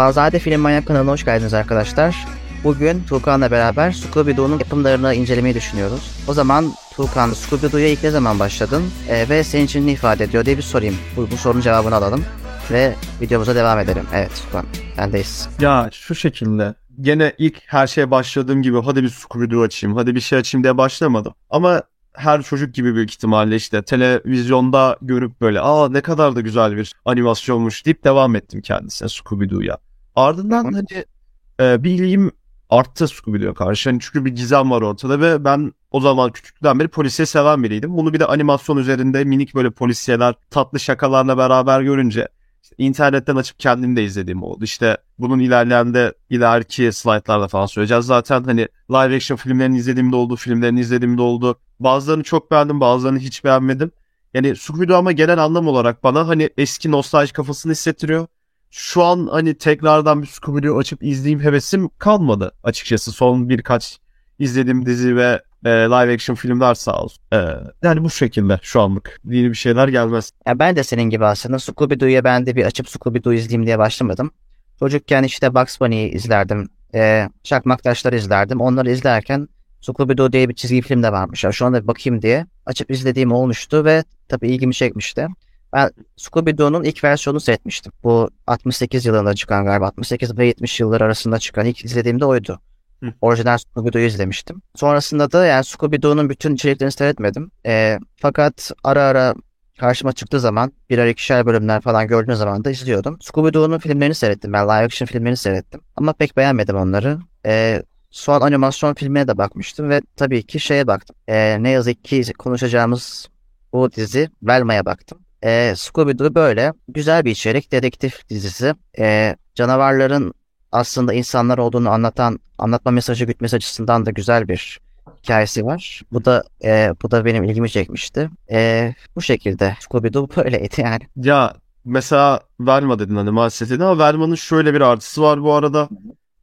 Fazlade Film Manyak kanalına hoş geldiniz arkadaşlar. Bugün Tuğkan'la beraber Scooby-Doo'nun yapımlarını incelemeyi düşünüyoruz. O zaman Tuğkan, Scooby-Doo'ya ilk ne zaman başladın Ee, ve senin için ne ifade ediyor diye bir sorayım. Bu, bu sorunun cevabını alalım ve videomuza devam edelim. Evet Tuğkan, bendeyiz. Ya şu şekilde gene ilk her şeye başladığım gibi hadi bir Scooby-Doo açayım, hadi bir şey açayım diye başlamadım. Ama her çocuk gibi büyük ihtimalle işte televizyonda görüp böyle aa ne kadar da güzel bir animasyonmuş deyip devam ettim kendisine Scooby-Doo'ya. Ardından Hı hı. hani e, bir ilgim arttı Scooby-Doo'ya karşı. Hani çünkü bir gizem var ortada ve ben o zaman küçüklükten beri polisiye seven biriydim. Bunu bir de animasyon üzerinde minik böyle polisiyeler, tatlı şakalarla beraber görünce işte internetten açıp kendim de izlediğim oldu. İşte bunun ilerleyen de ileriki slaytlarda falan söyleyeceğiz. Zaten hani live action filmlerini izlediğimde oldu, filmlerini izlediğimde oldu. Bazılarını çok beğendim, bazılarını hiç beğenmedim. Yani Scooby-Doo ama genel anlam olarak bana hani eski nostalji kafasını hissettiriyor. Şu an hani tekrardan bir Scooby-Doo açıp izleyeyim hevesim kalmadı açıkçası. Son birkaç izlediğim dizi ve e, live action filmler sağ olsun. E, yani bu şekilde şu anlık. Yeni bir şeyler gelmez. Ya ben de senin gibi aslında Scooby-Doo'ya ben de bir açıp Scooby-Doo izleyeyim diye başlamadım. Çocukken işte Bugs Bunny'yi izlerdim. E, Çakmak Taşları izlerdim. Onları izlerken Scooby-Doo diye bir çizgi film de varmış. Ya şu anda bakayım diye açıp izlediğim olmuştu ve tabii ilgimi çekmişti. Ben Scooby-Doo'nun ilk versiyonunu seyretmiştim. Bu 68 yılında çıkan galiba 68 ve 70 yılları arasında çıkan ilk izlediğimde oydu. Hı. Orijinal Scooby-Doo'yu izlemiştim. Sonrasında da yani Scooby-Doo'nun bütün içeriklerini seyretmedim. E, fakat ara ara karşıma çıktığı zaman birer ikişer bölümler falan gördüğüm zaman da izliyordum. Scooby-Doo'nun filmlerini seyrettim. Ben live action filmlerini seyrettim. Ama pek beğenmedim onları. Ee, son animasyon filmine de bakmıştım ve tabii ki şeye baktım. Ee, ne yazık ki konuşacağımız bu dizi Velma'ya baktım. Ee, Scooby-Doo böyle güzel bir içerik. Dedektif dizisi. Ee, canavarların aslında insanlar olduğunu anlatan, anlatma mesajı gütmesi açısından da güzel bir hikayesi var. Bu da e, bu da benim ilgimi çekmişti. E, bu şekilde Scooby-Doo böyleydi yani. Ya mesela Velma dedin hani maalesef dedin ama Velma'nın şöyle bir artısı var bu arada.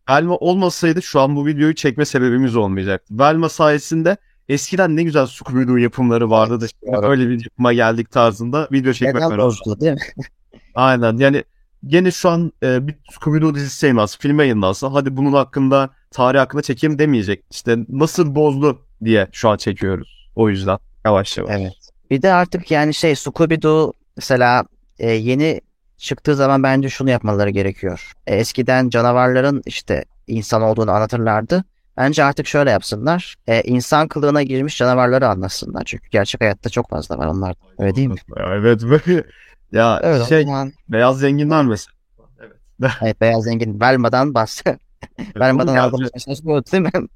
Velma olmasaydı şu an bu videoyu çekme sebebimiz olmayacaktı. Velma sayesinde eskiden ne güzel Scooby-Doo yapımları vardı da şimdi öyle bir yapıma geldik tarzında video çekmek var. bozdu değil mi? Aynen yani gene şu an e, bir Scooby-Doo dizisi yayınlansa, film yayınlansa hadi bunun hakkında tarih hakkında çekim demeyecek. İşte nasıl bozdu diye şu an çekiyoruz. O yüzden yavaş yavaş. Evet. Bir de artık yani şey Scooby-Doo mesela e, yeni çıktığı zaman bence şunu yapmaları gerekiyor. E, eskiden canavarların işte insan olduğunu anlatırlardı. Bence artık şöyle yapsınlar. E, insan kılığına girmiş canavarları anlatsınlar. Çünkü gerçek hayatta çok fazla var onlar. Öyle değil mi? Evet ya o şey zaman- beyaz zenginler mesela. Evet. Evet Beyaz Zengin Velma'dan bahset. Velma'dan Onu aldığımız mesaj bu değil mi?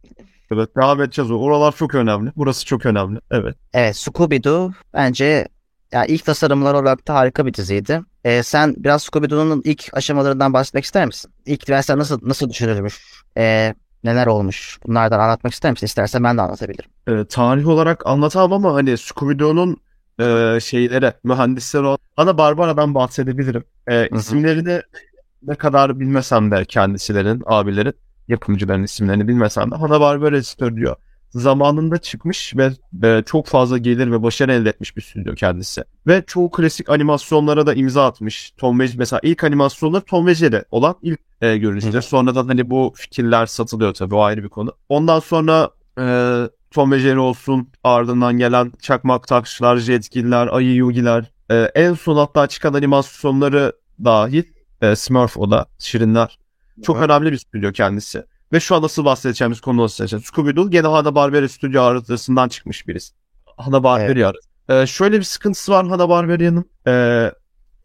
Evet devam edeceğiz. Oralar çok önemli. Burası çok önemli. Evet. Evet Scooby-Doo bence ya ilk tasarımlar olarak da harika bir diziydi. Ee, sen biraz Scooby-Doo'nun ilk aşamalarından bahsetmek ister misin? İlk versiyon nasıl nasıl düşünülmüş? Ee, neler olmuş? Bunlardan anlatmak ister misin? İstersen ben de anlatabilirim. Ee, tarih olarak anlatamam ama hani Scooby-Doo'nun e, şeylere, mühendisleri olan Ana Barbara'dan bahsedebilirim. E, isimlerini ne kadar bilmesem de kendisilerin, abilerin, yapımcıların isimlerini bilmesem de Hanna Barbera stüdyo zamanında çıkmış ve e, çok fazla gelir ve başarı elde etmiş bir stüdyo kendisi. Ve çoğu klasik animasyonlara da imza atmış. Tom ve mesela ilk animasyonlar Tom Jerry olan ilk e, görünüşler. Sonradan hani bu fikirler satılıyor tabii o ayrı bir konu. Ondan sonra e, Tom Jerry olsun ardından gelen Çakmak Taşlar, Jetgiller, Ayı Yugiler e, en son hatta çıkan animasyonları dahil e, Smurf o da Şirinler. Çok Evet. önemli bir stüdyo kendisi. Ve şu an nasıl bahsedeceğimiz konu nasıl bahsedeceğiz. Scooby-Doo gene Hanna-Barbera stüdyo arasından çıkmış birisi. Hanna-Barbera arası. E, şöyle bir sıkıntısı var Hanna-Barbera'nın. E,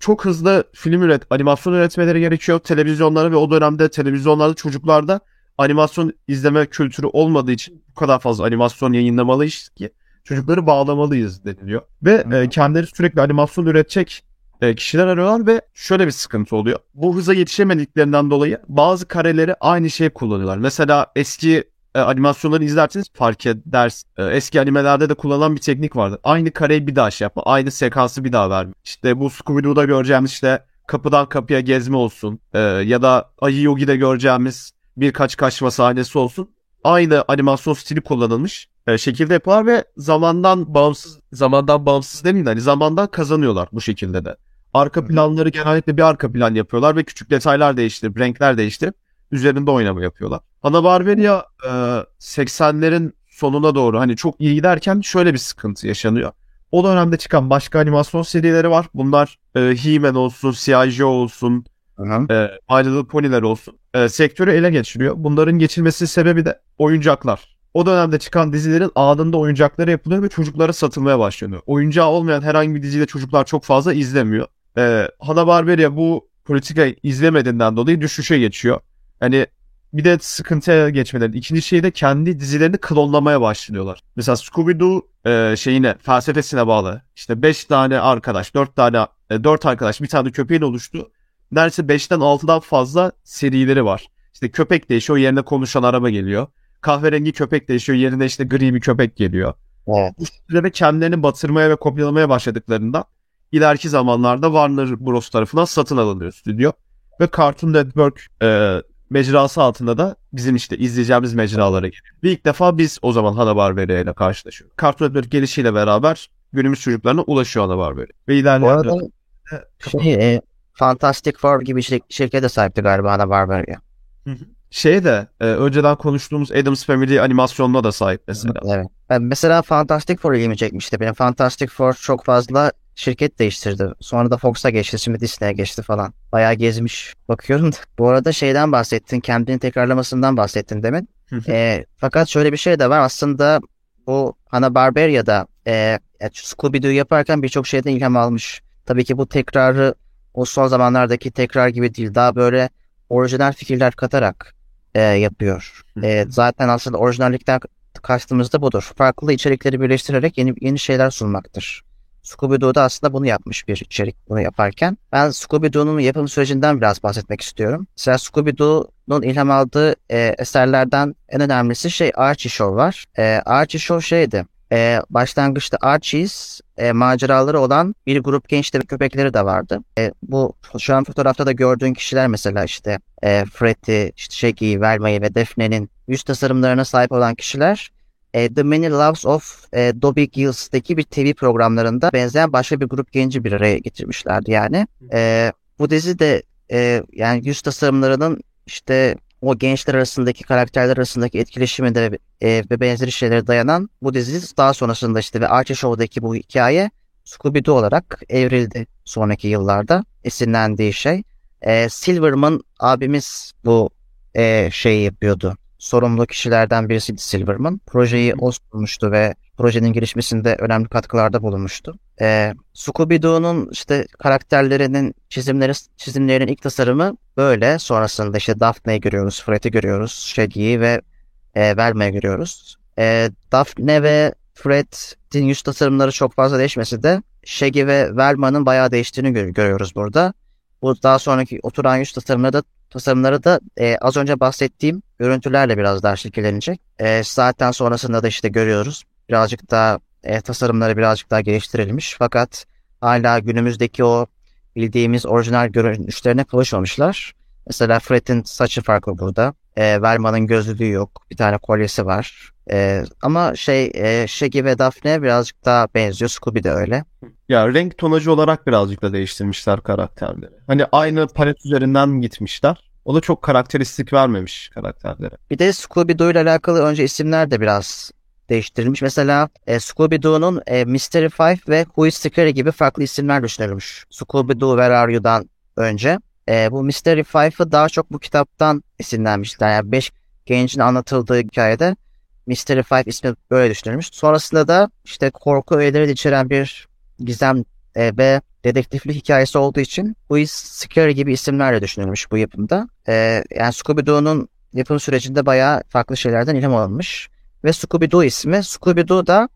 çok hızlı film üret, animasyon üretmeleri gerekiyor televizyonlara ve o dönemde televizyonlarda çocuklarda animasyon izleme kültürü olmadığı için bu kadar fazla animasyon yayınlamalıyız ki çocukları bağlamalıyız deniliyor. Ve e, kendileri sürekli animasyon üretecek e, kişiler arıyorlar ve şöyle bir sıkıntı oluyor. Bu hıza yetişemediklerinden dolayı bazı kareleri aynı şey kullanıyorlar. Mesela eski e, animasyonları izlerseniz fark edersiniz. E, eski animelerde de kullanılan bir teknik vardır. Aynı kareyi bir daha şey yapma. Aynı sekansı bir daha verme. İşte bu Scooby-Doo'da göreceğimiz işte kapıdan kapıya gezme olsun. e, ya da Ayı Yogi'de göreceğimiz birkaç kaçma sahnesi olsun. Aynı animasyon stili kullanılmış e, şekilde yapıyorlar ve zamandan bağımsız zamandan bağımsız demeyeyim de hani zamandan kazanıyorlar bu şekilde de. Arka planları genellikle bir arka plan yapıyorlar ve küçük detaylar değiştirip, renkler değiştirip üzerinde oynama yapıyorlar. Hanna-Barbera e, 80'lerin sonuna doğru hani çok iyi giderken şöyle bir sıkıntı yaşanıyor. O dönemde çıkan başka animasyon serileri var. Bunlar e, He-Man olsun, C.I. Olsun, Hı-hı. e, My Little Pony'ler olsun. E, sektörü ele geçiriyor. Bunların geçilmesi sebebi de oyuncaklar. O dönemde çıkan dizilerin anında oyuncakları yapılıyor ve çocuklara satılmaya başlanıyor. Oyuncağı olmayan herhangi bir diziyi de çocuklar çok fazla izlemiyor. E, Hanna-Barbera bu politikayı izlemediğinden dolayı düşüşe geçiyor. Hani bir de sıkıntıya geçmeleri. İkinci şey de kendi dizilerini klonlamaya başlıyorlar. Mesela Scooby-Doo e, şeyine, felsefesine bağlı. İşte 5 tane arkadaş, 4 tane, 4 arkadaş bir tane köpeğin oluştu. Neredeyse 5'ten 6'dan fazla serileri var. İşte köpek değişiyor, yerine konuşan araba geliyor. Kahverengi köpek değişiyor, yerine işte gri bir köpek geliyor. Evet. Bu şekilde kendilerini batırmaya ve kopyalamaya başladıklarında ileriki zamanlarda Warner Bros. tarafından satın alınıyor stüdyo. Ve Cartoon Network e, mecrası altında da bizim işte izleyeceğimiz mecralara giriyor. Ve ilk defa biz o zaman Hanna-Barbera ile karşılaşıyoruz. Cartoon Network gelişiyle beraber günümüz çocuklarına ulaşıyor Hanna-Barbera. Ve Bu ilerleyen arada dönemde- şey, e, Fantastic Four gibi şir- şirkete de sahipti galiba Hanna-Barbera. şeye de e, önceden konuştuğumuz Addams Family animasyonuna da sahip mesela. Evet. Ben mesela Fantastic Four ilgimi çekmişti. Benim Fantastic Four çok fazla şirket değiştirdi. Sonra da Fox'a geçti, şimdi Disney'e geçti falan. Bayağı gezmiş bakıyorum da. Bu arada şeyden bahsettin, kendini tekrarlamasından bahsettin demin. E, fakat şöyle bir şey de var. Aslında bu Hanna-Barbera'da e, Scooby-Doo yaparken birçok şeyden ilham almış. Tabii ki bu tekrarı o son zamanlardaki tekrar gibi değil. Daha böyle orijinal fikirler katarak e, yapıyor. E, zaten aslında orijinallikten kastımız da budur. Farklı içerikleri birleştirerek yeni yeni şeyler sunmaktır. Scooby-Doo'da aslında bunu yapmış bir içerik bunu yaparken. Ben Scooby-Doo'nun yapım sürecinden biraz bahsetmek istiyorum. Mesela Scooby-Doo'nun ilham aldığı e, eserlerden en önemlisi şey Archie Show var. E, Archie Show şeydi. E, başlangıçta Archie's e, maceraları olan bir grup genç de köpekleri de vardı. E, bu şu an fotoğrafta da gördüğün kişiler mesela işte e, Freddy, işte Shaggy, Velma'yı ve Daphne'nin yüz tasarımlarına sahip olan kişiler e, The Many Loves of e, Dobby Gilles'taki bir TV programlarında benzeyen başka bir grup genci bir araya getirmişlerdi yani. E, bu dizi de e, yani yüz tasarımlarının işte o gençler arasındaki karakterler arasındaki etkileşiminde e, ve benzeri şeylere dayanan bu dizi daha sonrasında işte ve Archie Show'daki bu hikaye Scooby-Doo olarak evrildi sonraki yıllarda esinlendiği şey. E, Silverman abimiz bu e, şeyi yapıyordu. Sorumlu kişilerden birisiydi Silverman. Projeyi o sunmuştu ve projenin gelişmesinde önemli katkılarda bulunmuştu. E, Scooby-Doo'nun işte karakterlerinin çizimleri çizimlerinin ilk tasarımı böyle. Sonrasında işte Daphne'yi görüyoruz, Fred'i görüyoruz, Shaggy'yi ve e, Velma'yı görüyoruz. E, Daphne ve Fred'in yüz tasarımları çok fazla değişmesi de Shaggy ve Velma'nın bayağı değiştiğini gör- görüyoruz burada. Bu daha sonraki oturan yüz tasarımları da tasarımları da e, az önce bahsettiğim görüntülerle biraz daha şekillenecek. E, zaten sonrasında da işte görüyoruz. Birazcık daha e, tasarımları birazcık daha geliştirilmiş. Fakat hala günümüzdeki o bildiğimiz orijinal görünüşlerine kavuşmamışlar. Mesela Fred'in saçı farklı burada. E, Velma'nın gözlüğü yok. Bir tane kolyesi var. E, ama şey e, Shaggy ve Daphne birazcık daha benziyor. Scooby de öyle. Ya renk tonajı olarak birazcık da değiştirmişler karakterleri. Hani aynı palet üzerinden gitmişler. O da çok karakteristik vermemiş karakterlere. Bir de Scooby-Doo ile alakalı önce isimler de biraz değiştirilmiş. Mesela e, Scooby-Doo'nun e, Mystery Five ve Who is Scary gibi farklı isimler düşünülmüş. Scooby-Doo Where Are You'dan önce. E, bu Mystery Five'ı daha çok bu kitaptan esinlenmişler. Yani 5 gencin anlatıldığı hikayede Mystery Five ismi böyle düşünülmüş. Sonrasında da işte korku öğeleri içeren bir gizem e, ve dedektiflik hikayesi olduğu için is Scary gibi isimlerle düşünülmüş bu yapımda. E, yani Scooby-Doo'nun yapım sürecinde bayağı farklı şeylerden ilham alınmış. Ve Scooby-Doo ismi. Scooby-Doo da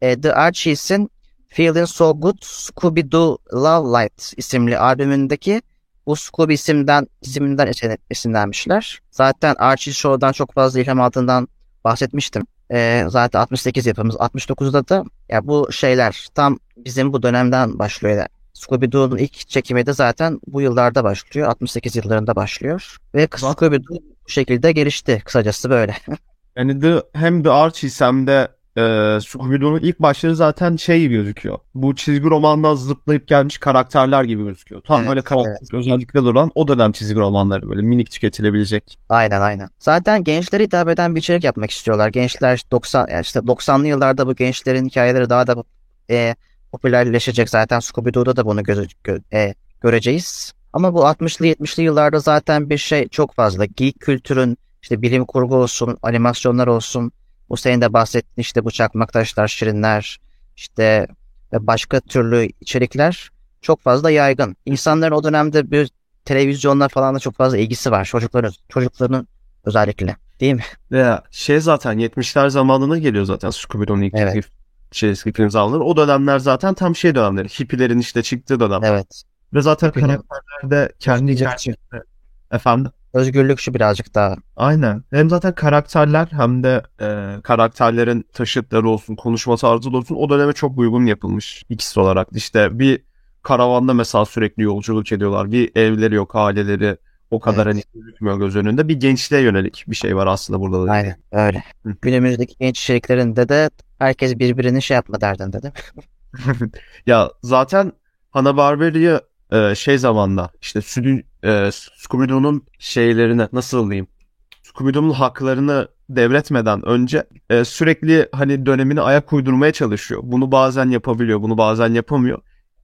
e, The Archies'in Feeling So Good Scooby-Doo Love Light isimli albümündeki bu Scooby isimden isiminden esin- esinlenmişler. Zaten Archie Show'dan çok fazla ilham aldığından bahsetmiştim. E, zaten 68 yapımız. 69'da da ya bu şeyler tam bizim bu dönemden başlıyor. Yani Scooby-Doo'nun ilk çekimi de zaten bu yıllarda başlıyor. 68 yıllarında başlıyor. Ve Scooby-Doo bu şekilde gelişti. Kısacası böyle. Yani The, hem The Archies hem de e, Scooby-Doo'nun ilk başları zaten şey gibi gözüküyor. Bu çizgi romandan zıplayıp gelmiş karakterler gibi gözüküyor. Tam Evet, öyle karakter özellikle olan o dönem çizgi romanları böyle minik tüketilebilecek. Aynen aynen. Zaten gençlere hitap eden bir içerik yapmak istiyorlar. Gençler 90 yani işte 90'lı yıllarda bu gençlerin hikayeleri daha da e, popülerleşecek. Zaten Scooby-Doo'da da bunu göze- gö- e, göreceğiz. Ama bu 60'lı 70'li yıllarda zaten bir şey çok fazla. Geek kültürün işte bilim kurgu olsun, animasyonlar olsun. Bu senin de bahsettiğin işte bu çakmak taşlar, şirinler, işte ve başka türlü içerikler çok fazla yaygın. İnsanların o dönemde bir televizyonlar falan da çok fazla ilgisi var. Çocukların, çocukların özellikle. Değil mi? Veya şey zaten 70'ler zamanına geliyor zaten Scooby-Doo'nun ilk Evet. şey film zamanları. O dönemler zaten tam şey dönemleri. Hippilerin işte çıktığı dönem. Evet. Ve zaten Hippilerin- karakterler de kendi hikayesinde- Efendim? Özgürlükçü birazcık daha. Aynen. Hem zaten karakterler hem de e, karakterlerin taşıtları olsun, konuşma tarzı olsun o döneme çok uygun yapılmış ikisi olarak. İşte bir karavanda mesela sürekli yolculuk ediyorlar. Bir evleri yok, aileleri o kadar Evet. hani gözükmüyor göz önünde. Bir gençliğe yönelik bir şey var aslında burada da. Aynen öyle. Hı. Günümüzdeki genç içeriklerinde de herkes birbirini şey yapma derdinde değil mi? Ya zaten Hanna-Barberia'yı e, şey zamanda işte Südü, e, Scooby-Doo'nun şeylerini nasıl diyeyim Scooby-Doo'nun haklarını devretmeden önce e, sürekli hani dönemini ayak uydurmaya çalışıyor. Bunu bazen yapabiliyor, bunu bazen yapamıyor.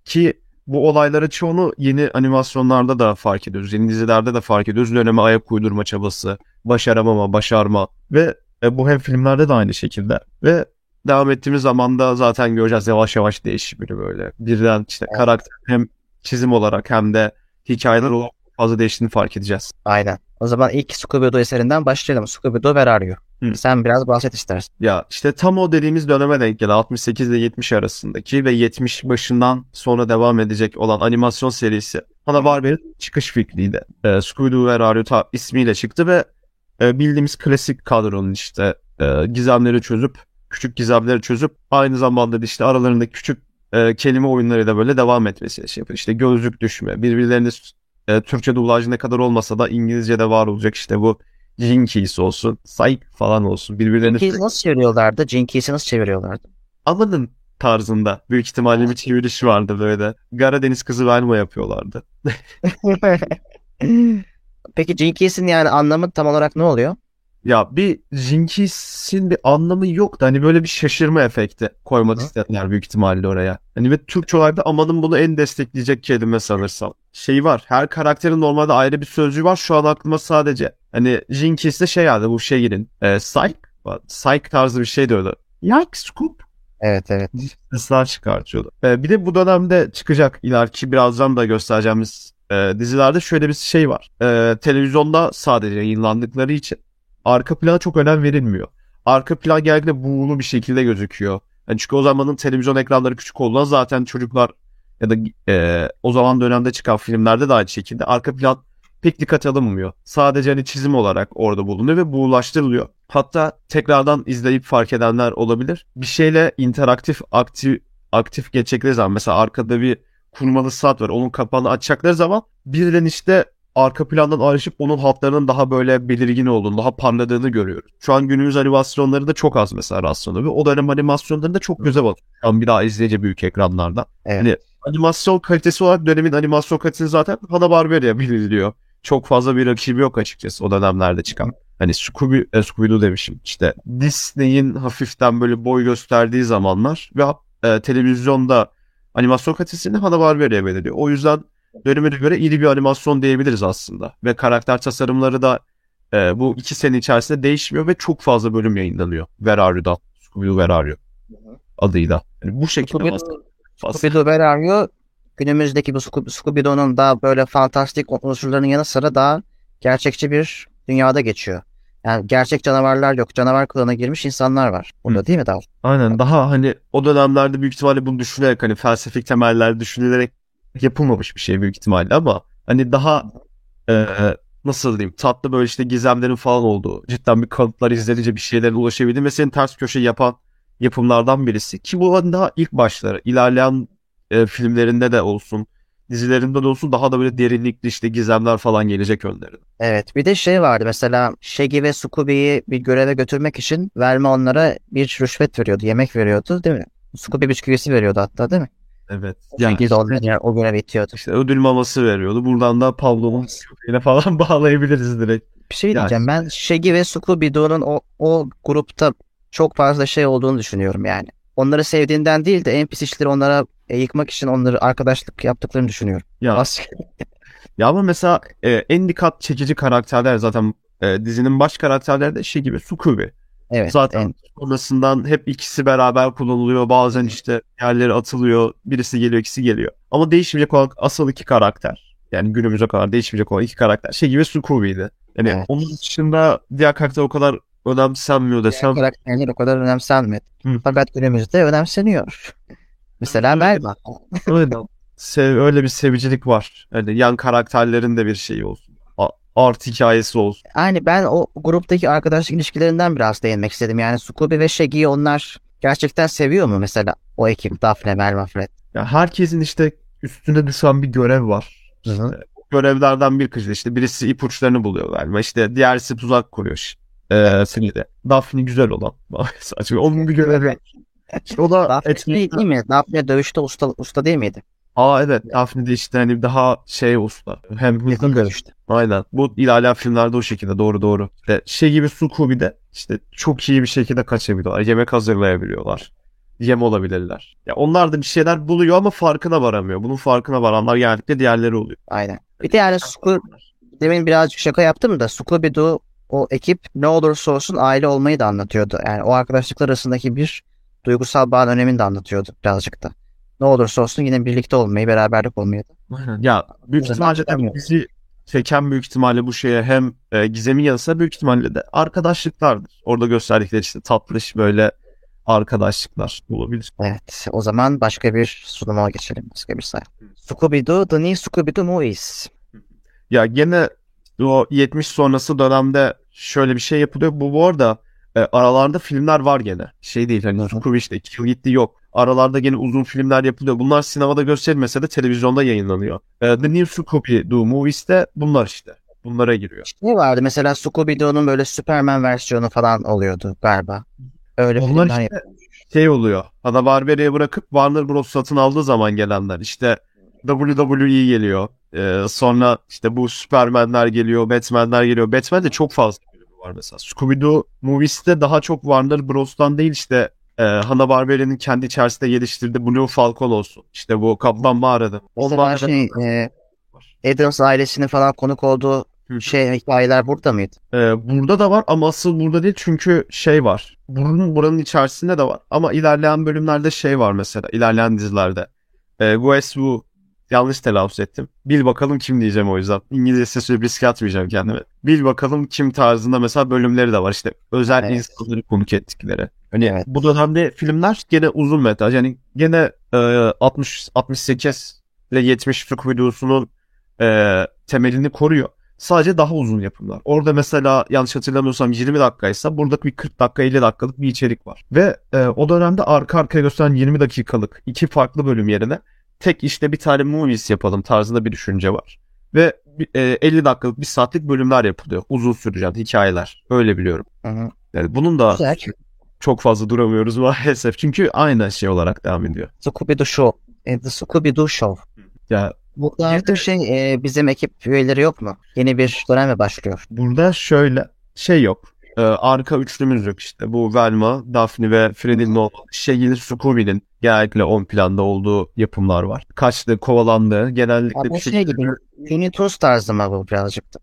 Ki bu olaylara çoğunu yeni animasyonlarda da fark ediyoruz. Yeni dizilerde de fark ediyoruz. Döneme ayak uydurma çabası, başaramama, başarma ve e, bu hem filmlerde de aynı şekilde. Ve devam ettiğimiz zaman da zaten göreceğiz yavaş yavaş değişimini böyle. Birden işte karakter hem çizim olarak hem de hikayeler olarak fazla değiştiğini fark edeceğiz. Aynen. O zaman ilk Scooby-Doo eserinden başlayalım. Scooby-Doo You? Hı. Sen biraz bahset istersen. Ya işte tam o dediğimiz döneme denk gelen 68 ile 70 arasındaki ve 70 başından sonra devam edecek olan animasyon serisi Hanna-Barberia'nın çıkış fikriydi. Ee, Scooby-Doo ve Rario ta ismiyle çıktı ve e, bildiğimiz klasik kadronun işte e, gizemleri çözüp küçük gizemleri çözüp aynı zamanda da işte aralarındaki küçük e, kelime oyunlarıyla böyle devam etmesi şey yapıyor. İşte gözlük düşme, birbirlerini e, Türkçe dublajı ne kadar olmasa da İngilizce'de var olacak işte bu Jinkies olsun, Psych falan olsun. Birbirlerini Jinkies'i nasıl çeviriyorlardı? Jinkies'i nasıl çeviriyorlardı? Amanın tarzında büyük ihtimalle bir çevirişi vardı böyle. Karadeniz kızı verme yapıyorlardı. Peki Jinkies'in yani anlamı tam olarak ne oluyor? Ya bir Jinkies'in bir anlamı yoktu. Hani böyle bir şaşırma efekti koymak Hı. istediler büyük ihtimalle oraya. Hani ve Türkçe olarak da amanın bunu en destekleyecek kelime sanırsam. Şey var. Her karakterin normalde ayrı bir sözcüğü var. Şu an aklıma sadece. Hani Jinkies'te şey geldi bu şehrin. E, Psych. Psych tarzı bir şey diyordu. Yike Scoop. Evet evet. sesler çıkartıyordu. Ee, bir de bu dönemde çıkacak ileriki birazdan da göstereceğimiz e, dizilerde şöyle bir şey var. Ee, televizyonda sadece yayınlandıkları için arka plana çok önem verilmiyor. Arka plan genellikle buğulu bir şekilde gözüküyor. Yani çünkü o zamanın televizyon ekranları küçük olduğundan zaten çocuklar ya da e, o zaman dönemde çıkan filmlerde de aynı şekilde arka plan pek dikkat alınmıyor. Sadece hani çizim olarak orada bulunuyor ve buğulaştırılıyor. Hatta tekrardan izleyip fark edenler olabilir. Bir şeyle interaktif aktif aktif geçecekleri zaman mesela arkada bir kurmalı saat var. Onun kapağını açacakları zaman birden işte arka plandan ayrışıp onun hatlarının daha böyle belirgin olduğunu, daha parladığını görüyoruz. Şu an günümüz animasyonları da çok az mesela rastlıyor ve o dönem animasyonlarında çok göze batıyor. Şu an bir daha izleyince büyük ekranlarda. Evet. Hani animasyon kalitesi olarak dönemin animasyon kalitesi zaten Hanna-Barbera biliniyor. Çok fazla bir rakibi yok açıkçası o dönemlerde çıkan. Hani Scooby, e, Scooby-Doo demişim. İşte Disney'in hafiften böyle boy gösterdiği zamanlar ve e, televizyonda animasyon kalitesini Hanna-Barbera'ya belirliyor. O yüzden dönemine göre iyi bir animasyon diyebiliriz aslında. Ve karakter tasarımları da e, bu iki sene içerisinde değişmiyor ve çok fazla bölüm yayınlanıyor. You'dan. Scooby-Doo Where Are You adıyla. Yani bu şekilde Scooby-Doo, aslında. Scooby-Doo Where Are You? Günümüzdeki bu Scooby- Scooby-Doo'nun daha böyle fantastik unsurlarının yanı sıra daha gerçekçi bir dünyada geçiyor. Yani gerçek canavarlar yok. Canavar kılığına girmiş insanlar var. Burada Hı. değil mi Dal? Aynen daha hani o dönemlerde büyük ihtimalle bunu düşünerek hani felsefik temeller düşünülerek yapılmamış bir şey büyük ihtimalle ama hani daha e, nasıl diyeyim tatlı böyle işte gizemlerin falan olduğu cidden bir kanıtlar izlenince bir şeylere ulaşabildiğin ve seni ters köşe yapan yapımlardan birisi ki bu hani daha ilk başları ilerleyen e, filmlerinde de olsun dizilerinde de olsun daha da böyle derinlikli işte gizemler falan gelecek önlerine. Evet. Bir de şey vardı mesela Shaggy ve Scooby'yi bir göreve götürmek için Velma onlara bir rüşvet veriyordu. Yemek veriyordu değil mi? Scooby bisküvisi veriyordu hatta değil mi? Evet. Yani onları yani o göreve itiyordu. işte ödül maması veriyordu. Buradan da Pavlov'un köpeğine falan bağlayabiliriz direkt. Bir şey Yani- diyeceğim. Ben Shaggy ve Scooby-Doo'nun o, o grupta çok fazla şey olduğunu düşünüyorum yani. Onları sevdiğinden değil de en pis işleri onlara e, yıkmak için onları arkadaşlık yaptıklarını düşünüyorum. Ya, As- ya ama mesela e, en dikkat çekici karakterler zaten e, dizinin baş karakterleri de şey gibi Scooby. Evet. Zaten en- sonrasından hep ikisi beraber kullanılıyor. Bazen işte yerleri atılıyor. Birisi geliyor, ikisi geliyor. Ama değişmeyecek olan asıl iki karakter. Yani günümüze kadar değişmeyecek olan iki karakter. Şey gibi Scooby'ydi. Yani Evet. onun dışında diğer karakter o kadar önemsenmiyor desem. karakterler o kadar önemsenmedi. Hı. Fakat günümüzde önemseniyor. Mesela Melba. Sev, öyle bir sevicilik var. Yani yan karakterlerin de bir şeyi olsun. Art hikayesi olsun. Yani ben o gruptaki arkadaşlık ilişkilerinden biraz değinmek istedim. Yani Scooby ve Shaggy'yi onlar gerçekten seviyor mu mesela o ekip Daphne, Melba, Fred? Ya herkesin işte üstüne düşen bir görev var. görevlerden bir kız işte birisi ipuçlarını buluyor galiba. İşte diğerisi tuzak kuruyor. Ee, de. Daphne güzel olan. Saçma. Onun bir görevi. İşte o da Daphne değil, değil mi? Daphne dövüşte usta, usta değil miydi? Aa evet Daphne de işte hani daha şey usta. Hem Yakın dövüşte. Aynen. Bu ilerleyen filmlerde o şekilde doğru doğru. İşte şey gibi Scooby'de işte çok iyi bir şekilde kaçabiliyorlar. Yemek hazırlayabiliyorlar. Yem olabilirler. Ya onlar da bir şeyler buluyor ama farkına varamıyor. Bunun farkına varanlar genellikle diğerleri oluyor. Aynen. Bir de yani Scooby, demin birazcık şaka yaptım da Scooby-Doo o ekip ne olursa olsun aile olmayı da anlatıyordu. Yani o arkadaşlıklar arasındaki bir duygusal bağın önemini de anlatıyordu birazcık da. Ne olursa olsun yine birlikte olmayı, beraberlik olmayı. Aynen. Ya büyük ihtimalle bizi çeken büyük ihtimalle bu şeye hem e, gizemin yanı sıra büyük ihtimalle de arkadaşlıklardır. Orada gösterdikleri işte tatlış böyle arkadaşlıklar olabilir. Evet. O zaman başka bir sunuma geçelim. Başka bir sayfa. Scooby-Doo, The New Scooby-Doo Movies. Ya gene o 70 sonrası dönemde şöyle bir şey yapılıyor. Bu bu arada e, aralarda filmler var gene. Şey değil hani. Scooby işte 2 yıl gitti yok. Aralarda gene uzun filmler yapılıyor. Bunlar sinemada gösterilmese de televizyonda yayınlanıyor. E, The New Scooby-Doo Movies'te bunlar işte. Bunlara giriyor. Ne vardı? Mesela Scooby-Doo'nun böyle Superman versiyonu falan oluyordu galiba. Öyle Onlar filmler işte şey oluyor. Hanna Barberia'yı bırakıp Warner Bros. satın aldığı zaman gelenler. İşte WWE geliyor. Ee, sonra işte bu Superman'ler geliyor, Batman'ler geliyor. Batman'de çok fazla var mesela. Scooby-Doo Movies'te daha çok Warner Bros'tan değil işte e, Hanna Barberia'nın kendi içerisinde geliştirdiği Blue Falcon olsun. İşte bu Kaplan Mağara'da. Onlar şey, e, Adams ailesinin falan konuk olduğu şey hikayeler burada mıydı? Ee, burada da var ama asıl burada değil çünkü şey var. Buranın, buranın içerisinde de var. Ama ilerleyen bölümlerde şey var mesela. ilerleyen dizilerde. Ee, Who yanlış telaffuz ettim. Bil bakalım kim diyeceğim o yüzden. İngilizce söyleyip riske atmayacağım kendime. Bil bakalım kim tarzında mesela bölümleri de var. İşte özel Evet. insanları konuk ettikleri. Hani Evet. bu dönemde filmler gene uzun metraj. Yani gene e, 60 68 ile 70 Scooby-Doo'sunun e, temelini koruyor. Sadece daha uzun yapımlar. Orada mesela yanlış hatırlamıyorsam 20 dakikaysa burada bir 40 dakika 50 dakikalık bir içerik var. Ve e, o dönemde arka arkaya gösteren 20 dakikalık iki farklı bölüm yerine tek işte bir tane movies yapalım tarzında bir düşünce var. Ve e, 50 dakikalık bir saatlik bölümler yapılıyor. Uzun sürecek hikayeler. Öyle biliyorum. Hı hı. Yani bunun da Güzel. çok fazla duramıyoruz maalesef. Çünkü aynı şey olarak devam ediyor. Scooby-Doo Show. E, The Scooby-Doo Show. Ya Burada Bir şey e, bizim ekip üyeleri yok mu? Yeni bir dönem mi başlıyor? Burada şöyle şey yok. Ee, arka üçlümüz yok işte. Bu Velma, Daphne ve Freddy'nin olmadığı şeyin Scooby'nin genellikle ön planda olduğu yapımlar var. Kaçtı, kovalandı. Genellikle Abi bir şey... gibi Tunes tarzı mı bu birazcık da?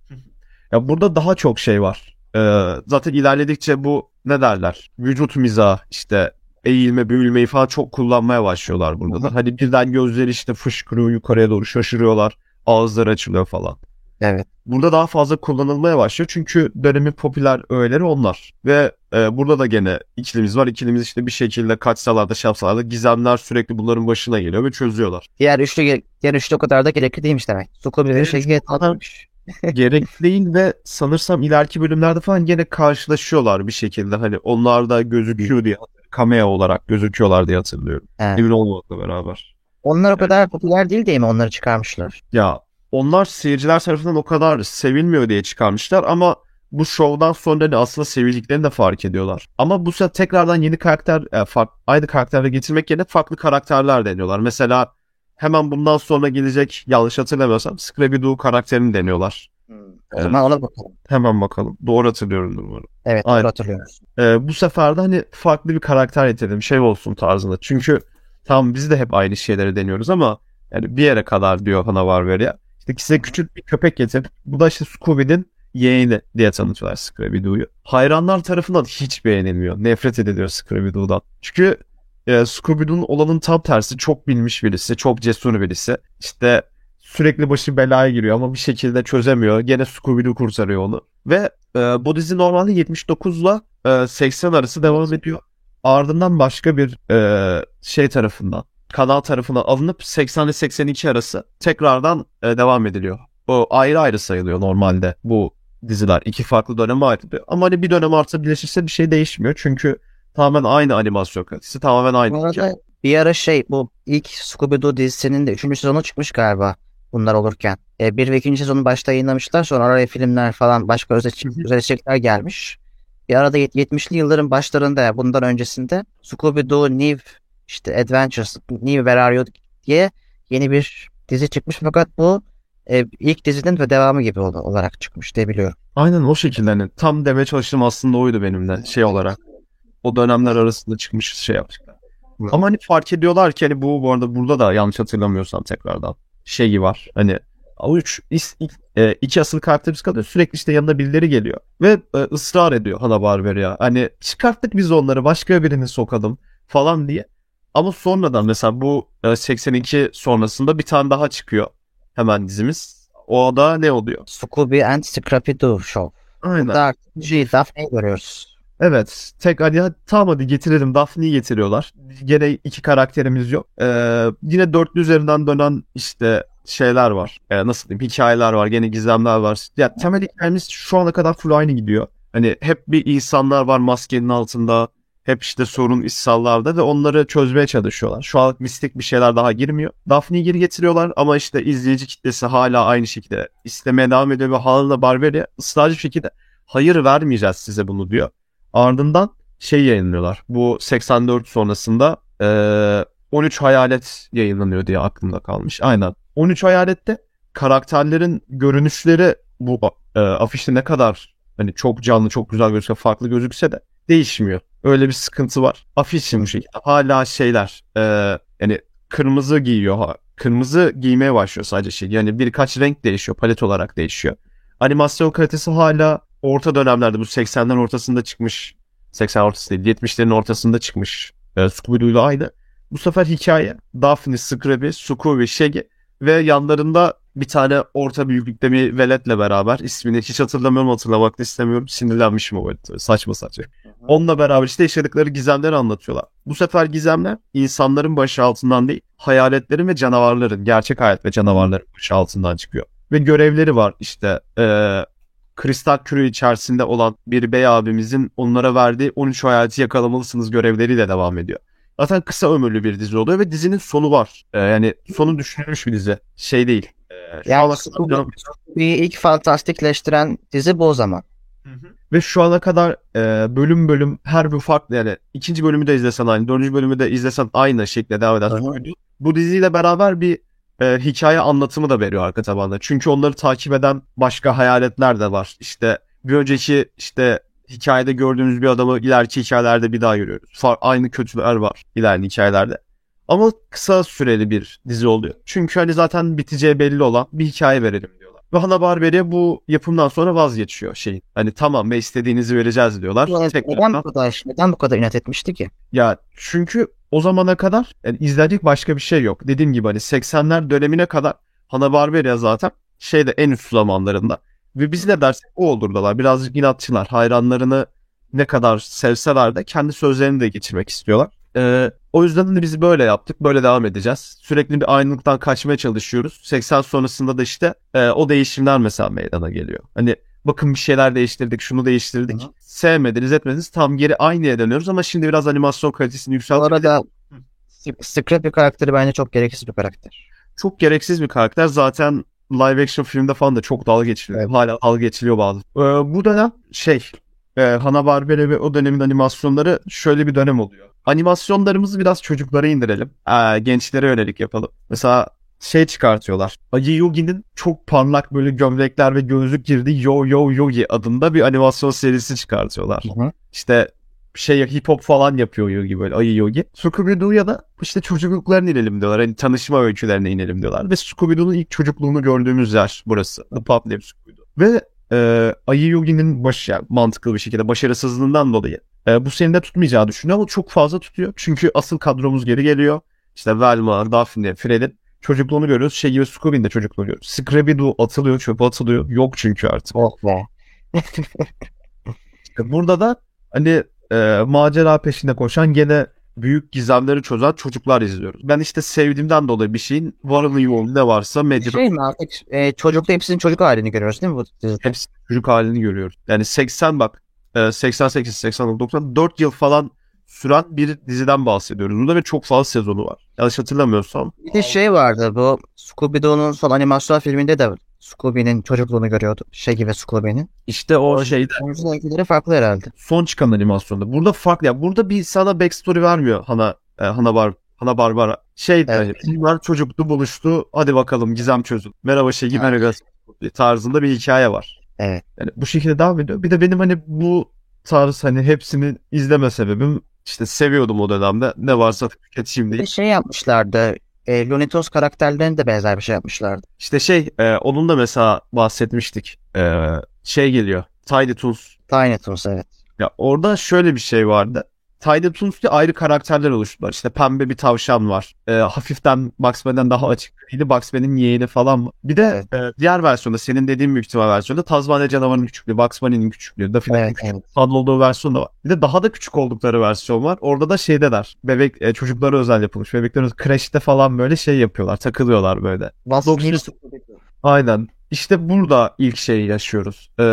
Ya burada daha çok şey var. Ee, zaten ilerledikçe bu ne derler? Vücut mizahı işte eğilme, büyülmeyi falan çok kullanmaya başlıyorlar burada da. Hani birden gözleri işte fışkırıyor yukarıya doğru şaşırıyorlar. Ağızları açılıyor falan. Evet. Burada daha fazla kullanılmaya başlıyor çünkü dönemin popüler öğeleri onlar. Ve e, burada da gene ikilimiz var. İkilimiz işte bir şekilde kaçsalar da şey yapsalar da gizemler sürekli bunların başına geliyor ve çözüyorlar. Diğer üçlü, diğer üçlü o kadar da gerekli değilmiş demek. Evet, Shaggy adam- tatlımış. Gerek değil ve sanırsam ileriki bölümlerde falan gene karşılaşıyorlar bir şekilde. Hani onlar da gözüküyor diye cameo olarak gözüküyorlar diye hatırlıyorum. Evet. Emin olmamakla beraber. Onlar o kadar popüler değil diye mi onları çıkarmışlar? Ya onlar seyirciler tarafından o kadar sevilmiyor diye çıkarmışlar ama bu şovdan sonra da aslında sevildiklerini de fark ediyorlar. Ama bu sefer tekrardan yeni karakter, e, fark, aynı karakterle getirmek yerine farklı karakterler deniyorlar. Mesela hemen bundan sonra gelecek yanlış hatırlamıyorsam Scrappy-Doo karakterini deniyorlar. O Evet. zaman ona bakalım. Hemen bakalım. Doğru hatırlıyorum umarım. Evet Aynen. doğru hatırlıyoruz. Ee, bu sefer de hani farklı bir karakter getirelim. Şey olsun tarzında. Çünkü tamam biz de hep aynı şeyleri deniyoruz ama yani bir yere kadar diyor Hanna-Barbera. İşte size küçük bir köpek getir. Bu da işte Scooby'nin yeğeni diye tanıtıyorlar Scrappy-Doo'yu. Hayranlar tarafından hiç beğenilmiyor. Nefret ediliyor Scrappy-Doo'dan. Çünkü e, Scooby-Doo'nun olanın tam tersi çok bilmiş birisi. Çok cesur birisi. İşte sürekli başı belaya giriyor ama bir şekilde çözemiyor. Gene Scooby-Doo kurtarıyor onu. Ve e, bu dizi normalde 79'la e, 80 arası devam ediyor. Ardından başka bir e, şey tarafından, kanal tarafından alınıp 80 ile 82 arası tekrardan e, devam ediliyor. O ayrı ayrı sayılıyor normalde bu diziler. iki farklı döneme ayrılıyor. Ama hani bir dönem artı birleşirse bir şey değişmiyor. Çünkü tamamen aynı animasyon kalitesi, tamamen aynı. Bu arada bir ara şey bu ilk Scooby-Doo dizisinin de 3. sezonu çıkmış galiba bunlar olurken. E, bir ve ikinci sezonu başta yayınlamışlar sonra araya filmler falan başka özel, gelmiş. Bir arada yet- 70'li yılların başlarında bundan öncesinde Scooby-Doo New işte Adventures New Where Are You diye yeni bir dizi çıkmış fakat bu e, ilk dizinin ve devamı gibi ol- olarak çıkmış diye biliyorum. Aynen o şekilde hani tam demeye çalıştığım aslında oydu benim de şey olarak. O dönemler arasında çıkmış şey yaptıklar. Hı. Ama hani fark ediyorlar ki hani bu bu arada burada da yanlış hatırlamıyorsam tekrardan şeyi var. Hani o üç is- ilk- e, iki asıl karakterimiz kalıyor. Sürekli işte yanına birileri geliyor. Ve e, ısrar ediyor Hanna-Barbera. Hani çıkarttık biz onları başka birini sokalım falan diye. Ama sonradan mesela bu e, 82 sonrasında bir tane daha çıkıyor. Hemen dizimiz. O da ne oluyor? Scooby and Scrappy-Doo Show. Aynen. Artık G, Daphne'yi görüyoruz. Evet. Tek hani hadi tamam hadi getirelim. Daphne'yi getiriyorlar. Gene iki karakterimiz yok. Ee, yine dörtlü üzerinden dönen işte şeyler var. Ee, nasıl diyeyim? Hikayeler var. Gene gizemler var. Ya temel hikayemiz şu ana kadar full aynı gidiyor. Hani hep bir insanlar var maskenin altında. Hep işte sorun issallarda ve onları çözmeye çalışıyorlar. Şu an mistik bir şeyler daha girmiyor. Daphne'yi geri getiriyorlar ama işte izleyici kitlesi hala aynı şekilde istemeye devam ediyor ve Hanna Barbera ısrarcı şekilde hayır vermeyeceğiz size bunu diyor. Ardından şey yayınlıyorlar. Bu 84 sonrasında eee, 13 Hayalet yayınlanıyor diye aklımda kalmış. Aynen. 13 Hayalet'te karakterlerin görünüşleri bu e, afişte ne kadar hani çok canlı, çok güzel gözükse, farklı gözükse de değişmiyor. Öyle bir sıkıntı var. Afiş bu şekilde. Hala şeyler eee, yani kırmızı giyiyor. ha- Kırmızı giymeye başlıyor sadece şey. Yani birkaç renk değişiyor. Palet olarak değişiyor. Animasyon kalitesi hala orta dönemlerde bu 80'lerin ortasında çıkmış 80 ortası değil 70'lerin ortasında çıkmış e, Scooby-Doo ile aynı. Bu sefer hikaye Daphne, Scrappy, Scooby, Shaggy ve yanlarında bir tane orta büyüklükte bir veletle beraber ismini hiç hatırlamıyorum hatırlamak da istemiyorum. Sinirlenmişim o velet. Saçma saçma. Onunla beraber işte yaşadıkları gizemleri anlatıyorlar. Bu sefer gizemler insanların başı altından değil hayaletlerin ve canavarların gerçek hayat ve canavarların başı altından çıkıyor. Ve görevleri var işte eee kristal kürü içerisinde olan bir bey abimizin onlara verdiği 13 hayatı yakalamalısınız görevleriyle devam ediyor. Zaten kısa ömürlü bir dizi oluyor ve dizinin sonu var. Ee, yani sonu düşünülmüş bir dizi. Şey değil. Ee, Yani Bir ilk fantastikleştiren dizi bu o zaman. Ve şu ana kadar e, bölüm bölüm her bir farklı yani ikinci bölümü de izlesen aynı, dördüncü bölümü de izlesen aynı şekilde devam. Scooby-Doo. Bu diziyle beraber bir e, hikaye anlatımı da veriyor arka tabanda. Çünkü onları takip eden başka hayaletler de var. İşte bir önceki işte hikayede gördüğünüz bir adamı ileriki hikayelerde bir daha görüyoruz. Far, aynı kötüler var ileriki hikayelerde. Ama kısa süreli bir dizi oluyor. Çünkü hani zaten biteceği belli olan bir hikaye verelim diyorlar. Ve Hanna-Barbera bu yapımdan sonra vazgeçiyor şeyin. Hani tamam ve istediğinizi vereceğiz diyorlar. Neden bu kadar neden bu kadar inat etmişti ki? ya çünkü o zamana kadar yani izlenecek başka bir şey yok. Dediğim gibi hani 80'ler dönemine kadar Hanna-Barbera zaten şeyde en üst zamanlarında. Ve biz ne dersek o olurdular. Birazcık inatçılar. Hayranlarını ne kadar sevseler de kendi sözlerini de geçirmek istiyorlar. Ee, o yüzden de biz böyle yaptık. Böyle devam edeceğiz. Sürekli bir aynılıktan kaçmaya çalışıyoruz. 80 sonrasında da işte e, o değişimler mesela meydana geliyor. Hani bakın bir şeyler değiştirdik, şunu değiştirdik. Hı hı. Sevmediniz, etmediniz. Tam geri aynıya dönüyoruz ama şimdi biraz animasyon kalitesini Bu yükselttik. arada Scrappy karakteri bence çok gereksiz bir karakter. Çok gereksiz bir karakter. Zaten live action filmde falan da çok dalga geçiliyor. Evet. Hala dalga geçiliyor bazı. Ee, bu dönem şey e, Hanna-Barbera ve o dönemin animasyonları şöyle bir dönem oluyor. Animasyonlarımızı biraz çocuklara indirelim. Ee, gençlere yönelik yapalım. Mesela şey çıkartıyorlar. Ayı Yogi'nin çok parlak böyle gömlekler ve gözlük girdiği Yo Yo Yogi adında bir animasyon serisi çıkartıyorlar. İşte şey hip hop falan yapıyor Yogi böyle ayı Yogi. Scooby-Doo'ya da işte çocukluklarına inelim diyorlar. Hani tanışma öykülerine inelim diyorlar. Ve Scooby-Doo'nun ilk çocukluğunu gördüğümüz yer burası. The Pup Named Scooby-Doo. Ve e, ayı Yogi'nin baş, yani mantıklı bir şekilde başarısızlığından dolayı e, bu seride tutmayacağı düşünüyor ama çok fazla tutuyor. Çünkü asıl kadromuz geri geliyor. İşte Velma, Daphne, Fred'in çocukluğunu görüyoruz. Şey gibi Scooby'nin de çocukluğunu görüyoruz. Scrappy-Doo atılıyor, çöpe atılıyor. Yok çünkü artık. Oh be. İşte burada da hani e, macera peşinde koşan gene büyük gizemleri çözen çocuklar izliyoruz. Ben işte sevdiğimden dolayı bir şeyin varını yoğunu ne varsa medya Şey mi artık e, çocukta hepsinin çocuk halini görüyoruz değil mi bu dizide? hepsi çocuk halini görüyoruz. Yani 80 bak e, 88, 89, 90 4 yıl falan süren bir diziden bahsediyoruz. Burada ve çok fazla sezonu var. Yanlış hatırlamıyorsam. Bir de şey vardı bu Scooby-Doo'nun son animasyon filminde de Scooby'nin çocukluğunu görüyordu. Şey gibi Scooby'nin. İşte o şeyde Oyuncu renkleri farklı herhalde. son çıkan animasyonda. Burada farklı. Ya burada bir sana backstory vermiyor Hana e, Hana Bar Hana Barbara. Şey Evet. hani, bunlar çocuktu buluştu. Hadi bakalım gizem çözün. Merhaba gibi Evet. tarzında bir hikaye var. Evet. Yani bu şekilde devam ediyor. Bir de benim hani bu tarz hani hepsini izleme sebebim işte seviyordum o dönemde. Ne varsa tüketeyim Bir diye. de şey yapmışlardı. E, Tunes karakterlerine de benzer bir şey yapmışlardı. İşte şey e, onun da mesela bahsetmiştik. E, şey geliyor. Tiny Toons Tiny Toons evet. Ya orada şöyle bir şey vardı. Tiny Toons diye ayrı karakterler oluşturdular. İşte pembe bir tavşan var. Ee, hafiften Bugs Bunny'den daha açık. griydi. Bugs Bunny'nin yeğeni falan. Bir de e, diğer versiyonda senin dediğin büyük ihtimal versiyonda Tazmanya canavarının küçüklüğü, Bugs Bunny'nin küçüklüğü, Daffy'nin Evet, küçüklüğü evet. olduğu versiyon da var. Bir de daha da küçük oldukları versiyon var. Orada da şeydeler. Bebek e, çocuklara özel yapılmış. Bebeklerin kreşte falan böyle şey yapıyorlar. Takılıyorlar böyle. Vasıfsız Aynen. İşte burada ilk şeyi yaşıyoruz. Ee,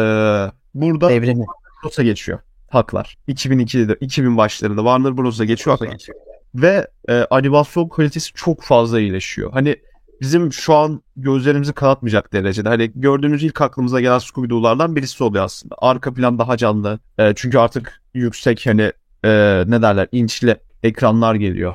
burada devrimi. Bros'a geçiyor haklar. 2002'de 2000 başlarında Warner Bros'a geçiyor haklar. Ve e, animasyon kalitesi çok fazla iyileşiyor. Hani bizim şu an gözlerimizi kanatmayacak derecede. Hani gördüğümüz ilk aklımıza gelen Scooby-Doo'lardan birisi oluyor aslında. Arka plan daha canlı. E, çünkü artık yüksek hani e, ne derler inçli ekranlar geliyor.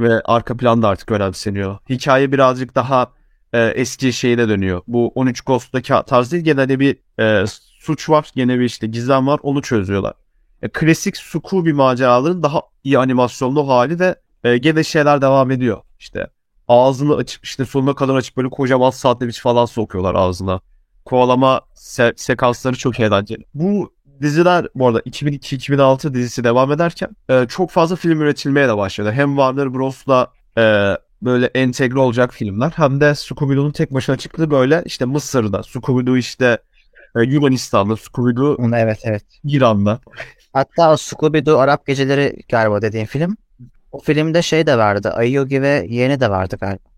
Ve arka plan da artık önemseniyor. Hikaye birazcık daha e, eski şeyine dönüyor. Bu 13 Ghost'taki tarz değil. Gene de bir e, suç var. Gene bir işte gizem var. Onu çözüyorlar. E, klasik Scooby maceraların daha iyi animasyonlu hali ve e, gene şeyler devam ediyor. İşte ağzını açıp işte sonuna kadar açıp böyle kocaman sandviç falan sokuyorlar ağzına. Kovalama se- sekansları çok eğlenceli. Bu diziler bu arada 2002-2006 dizisi devam ederken e, çok fazla film üretilmeye de başladı. Hem Warner Bros'la e, böyle entegre olacak filmler hem de Scooby-Doo'nun tek başına çıktığı böyle işte Mısır'da, Scooby-Doo işte e, Yunanistan'da, Scooby-Doo evet evet. İran'da. Hatta o Scooby-Doo Arap Geceleri galiba dediğin film. O filmde şey de vardı. Ayı Yogi ve yeğeni de vardı galiba.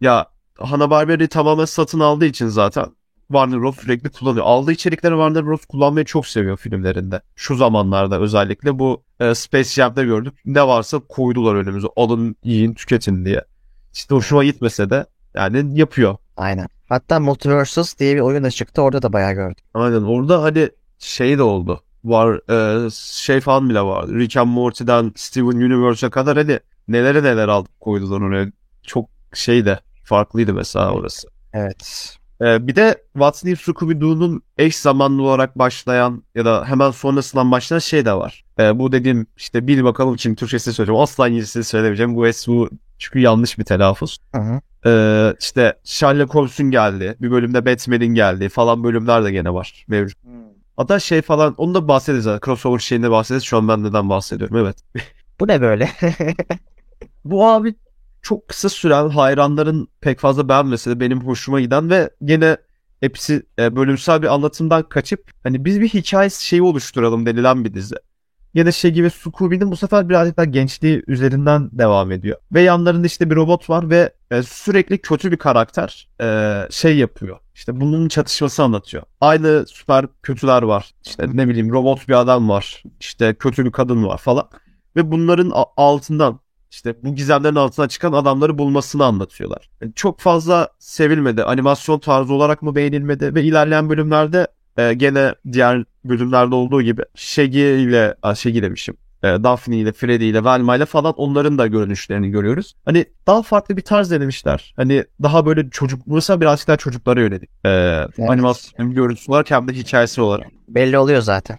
Ya Hanna-Barbera'yı tamamen satın aldığı için zaten Warner Bros. sürekli kullanıyor. Aldığı içerikleri Warner Bros. kullanmayı çok seviyor filmlerinde. Şu zamanlarda özellikle bu e, Space Jam'de gördük. Ne varsa koydular önümüze. Alın, yiyin, tüketin diye. İşte hoşuma gitmese de yani yapıyor. Aynen. Hatta Multiversus diye bir oyun da çıktı. Orada da bayağı gördüm. Aynen orada hani şey de oldu. Var e, şey falan bile vardı. Rick and Morty'den Steven Universe'a kadar hani nelere neler aldık koydular oraya. Çok şey de farklıydı mesela orası. Evet. Ee, bir de What's New Scooby-Doo'nun eş zamanlı olarak başlayan ya da hemen sonrasından başlayan şey de var. Ee, bu dediğim işte bil bakalım kim Türkçesini söyleyeceğim. Asla İngilizcesini söylemeyeceğim. Bu es bu çünkü yanlış bir telaffuz. Hı hı. Ee, işte Sherlock Holmes'un geldi. Bir bölümde Batman'in geldiği falan bölümler de gene var. Mevcut. Hatta şey falan onu da bahsederiz. zaten. Crossover şeyinde bahsederiz. Şu an ben neden bahsediyorum. Evet. Bu ne böyle? Bu abi çok kısa süren hayranların pek fazla beğenmese de benim hoşuma giden ve gene hepsi e, bölümsel bir anlatımdan kaçıp hani biz bir hikaye şeyi oluşturalım denilen bir dizi. Yine şey gibi Scooby'nin bu sefer birazcık daha gençliği üzerinden devam ediyor. Ve yanlarında işte bir robot var ve e, sürekli kötü bir karakter e, şey yapıyor. İşte bunun çatışması anlatıyor. Aynı süper kötüler var. İşte ne bileyim robot bir adam var. İşte kötü bir kadın var falan. Ve bunların altından işte bu gizemlerin altına çıkan adamları bulmasını anlatıyorlar. Yani çok fazla sevilmedi. Animasyon tarzı olarak mı beğenilmedi ve ilerleyen bölümlerde e, gene diğer bölümlerde olduğu gibi Shaggy ile, Shaggy demişim. E, Daphne ile, Freddy ile, Velma ile falan onların da görünüşlerini görüyoruz. Hani daha farklı bir tarz denemişler. Hani daha böyle çocuk, burası birazcık daha çocuklara yönelik. E, Animasyon görüntüsü olarak hem de hikayesi olarak. Belli oluyor zaten.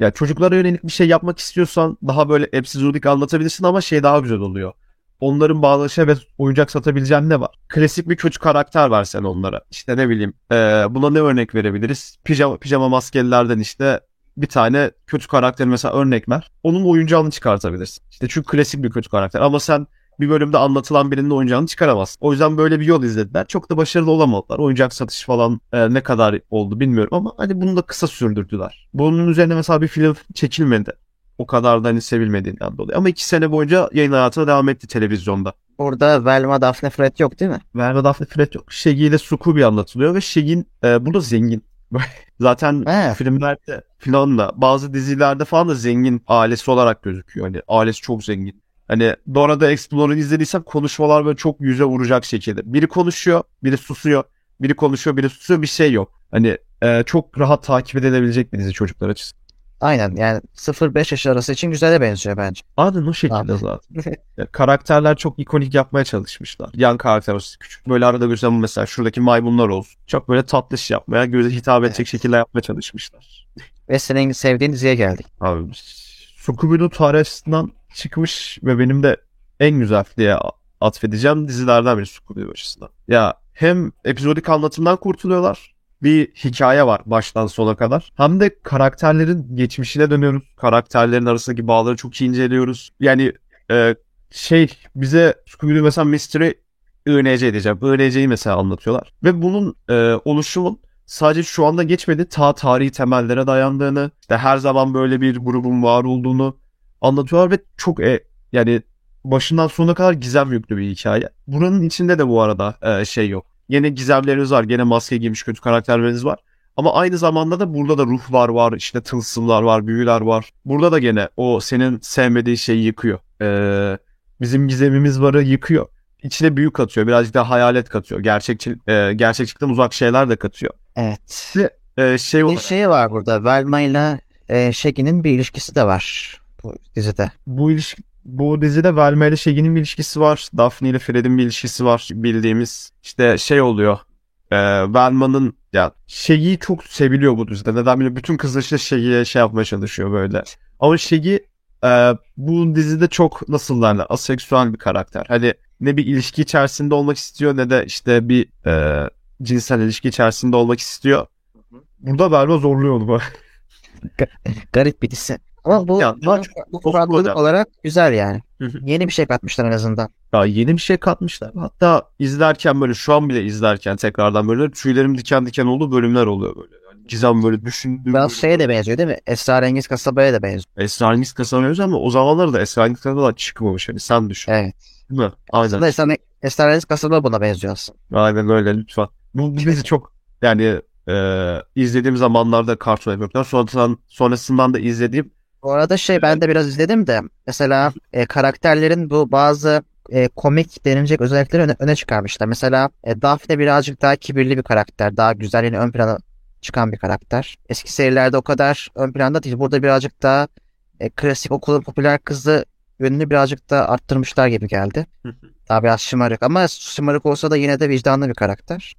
Ya çocuklara yönelik bir şey yapmak istiyorsan daha böyle epizodik anlatabilirsin ama şey daha güzel oluyor. Onların bağlaşa ve oyuncak satabileceğin ne var? Klasik bir kötü karakter versen onlara. İşte ne bileyim e, buna ne örnek verebiliriz? Pijama, pijama maskelilerden işte bir tane kötü karakter mesela örnek ver. Onun oyuncağını çıkartabilirsin. İşte çünkü klasik bir kötü karakter ama sen bir bölümde anlatılan birinin oyuncağını çıkaramaz. O yüzden böyle bir yol izlediler. Çok da başarılı olamadılar. Oyuncak satışı falan e, ne kadar oldu bilmiyorum ama hani bunu da kısa sürdürdüler. Bunun üzerine mesela bir film çekilmedi. O kadar da hani sevilmediğinden dolayı. Ama iki sene boyunca yayın hayatına devam etti televizyonda. Burada Velma, Daphne, Fred yok değil mi? Velma Daphne Fred yok. Shaggy ile Scooby anlatılıyor ve Shaggy'in e, burada zengin. Zaten He. filmlerde falan da bazı dizilerde falan da zengin ailesi olarak gözüküyor. Hani ailesi çok zengin. Hani Dora the Explorer'ı izlediysen konuşmalar böyle çok yüze vuracak şekilde. Biri konuşuyor, biri susuyor. Biri konuşuyor, biri susuyor. Bir şey yok. Hani e, çok rahat takip edilebilecek bir dizi çocuklar açısından. Aynen yani 0-5 yaş arası için güzele benziyor bence. Aynen o şekilde Abi. zaten. Ya, karakterler çok ikonik yapmaya çalışmışlar. Yan karakter küçük böyle arada gözlem mesela şuradaki maymunlar olsun. Çok böyle tatlış yapmaya, göze hitap edecek Evet. şekilde yapmaya çalışmışlar. Ve senin sevdiğin diziye geldik. Abi Scooby-Doo tarih açısından çıkmış ve benim de en güzel diye atfedeceğim dizilerden biri Scooby-Doo açısından. Ya hem epizodik anlatımdan kurtuluyorlar. Bir hikaye var baştan sona kadar. Hem de karakterlerin geçmişine dönüyoruz. Karakterlerin arasındaki bağları çok iyi inceliyoruz. Yani e, şey bize Scooby-Doo mesela Mystery INC diyeceğim. INC'yi mesela anlatıyorlar. Ve bunun e, oluşumun sadece şu anda geçmedi. Ta tarihi temellere dayandığını, işte her zaman böyle bir grubun var olduğunu anlatıyorlar ve çok e, yani başından sonuna kadar gizem yüklü bir hikaye. Buranın içinde de bu arada e, şey yok. Yine gizemleriniz var. Gene maske giymiş kötü karakterleriniz var. Ama aynı zamanda da burada da ruhlar var, işte tılsımlar var, büyüler var. Burada da gene o senin sevmediğin şeyi yıkıyor. Ee, bizim gizemimiz varı yıkıyor. İçine büyü katıyor, birazcık daha hayalet katıyor. Gerçekçi, e, gerçekçikten uzak şeyler de katıyor. Evet. Ee, şey Bir olarak, şey var burada. Velma ile e, Shaggy'nin bir ilişkisi de var bu dizide. bu ilişki bu dizide Velma ile Shaggy'nin bir ilişkisi var. Daphne ile Fred'in bir ilişkisi var bildiğimiz. İşte şey oluyor. E, Velma'nın ya Shaggy çok seviliyor bu dizide. Neden bilmiyorum. Bütün kızlar işte Shaggy'ye şey yapmaya çalışıyor böyle. Ama Shaggy e, bu dizide çok nasıl derler aseksüel bir karakter. Hani ne bir ilişki içerisinde olmak istiyor ne de işte bir e, cinsel ilişki içerisinde olmak istiyor. Burada Velma zorluyor onu. Garip bir dizi. Ama bu, Ya, bu, bu farklılık olarak güzel yani. Hı hı. Yeni bir şey katmışlar en azından. Ya yeni bir şey katmışlar. Hatta izlerken böyle şu an bile izlerken tekrardan böyle tüylerim diken diken olduğu bölümler oluyor böyle. Yani Gizem böyle düşündüğüm Biraz şeye de benziyor değil mi? Esrarengiz kasabaya da benziyor. Esrarengiz kazanıyoruz ama o zamanlar da Esrarengiz kasabalar çıkmamış. Hani sen düşün. Evet. Değil mi? Aynen. Aslında Esraren- Esrarengiz kasaba buna benziyor aslında. Aynen öyle lütfen. Bu dizi çok yani e, izlediğim zamanlarda Cartoon Network'ten sonrasından, sonrasından da izlediğim Bu arada şey ben de biraz izledim de mesela e, karakterlerin bu bazı e, komik denilecek özellikleri öne, öne çıkarmışlar. Mesela e, Daphne birazcık daha kibirli bir karakter. Daha güzel yine ön plana çıkan bir karakter. Eski serilerde o kadar ön planda değil. Burada birazcık daha e, klasik okulun popüler kızı yönünü birazcık da arttırmışlar gibi geldi. Daha biraz şımarık ama şımarık olsa da yine de vicdanlı bir karakter.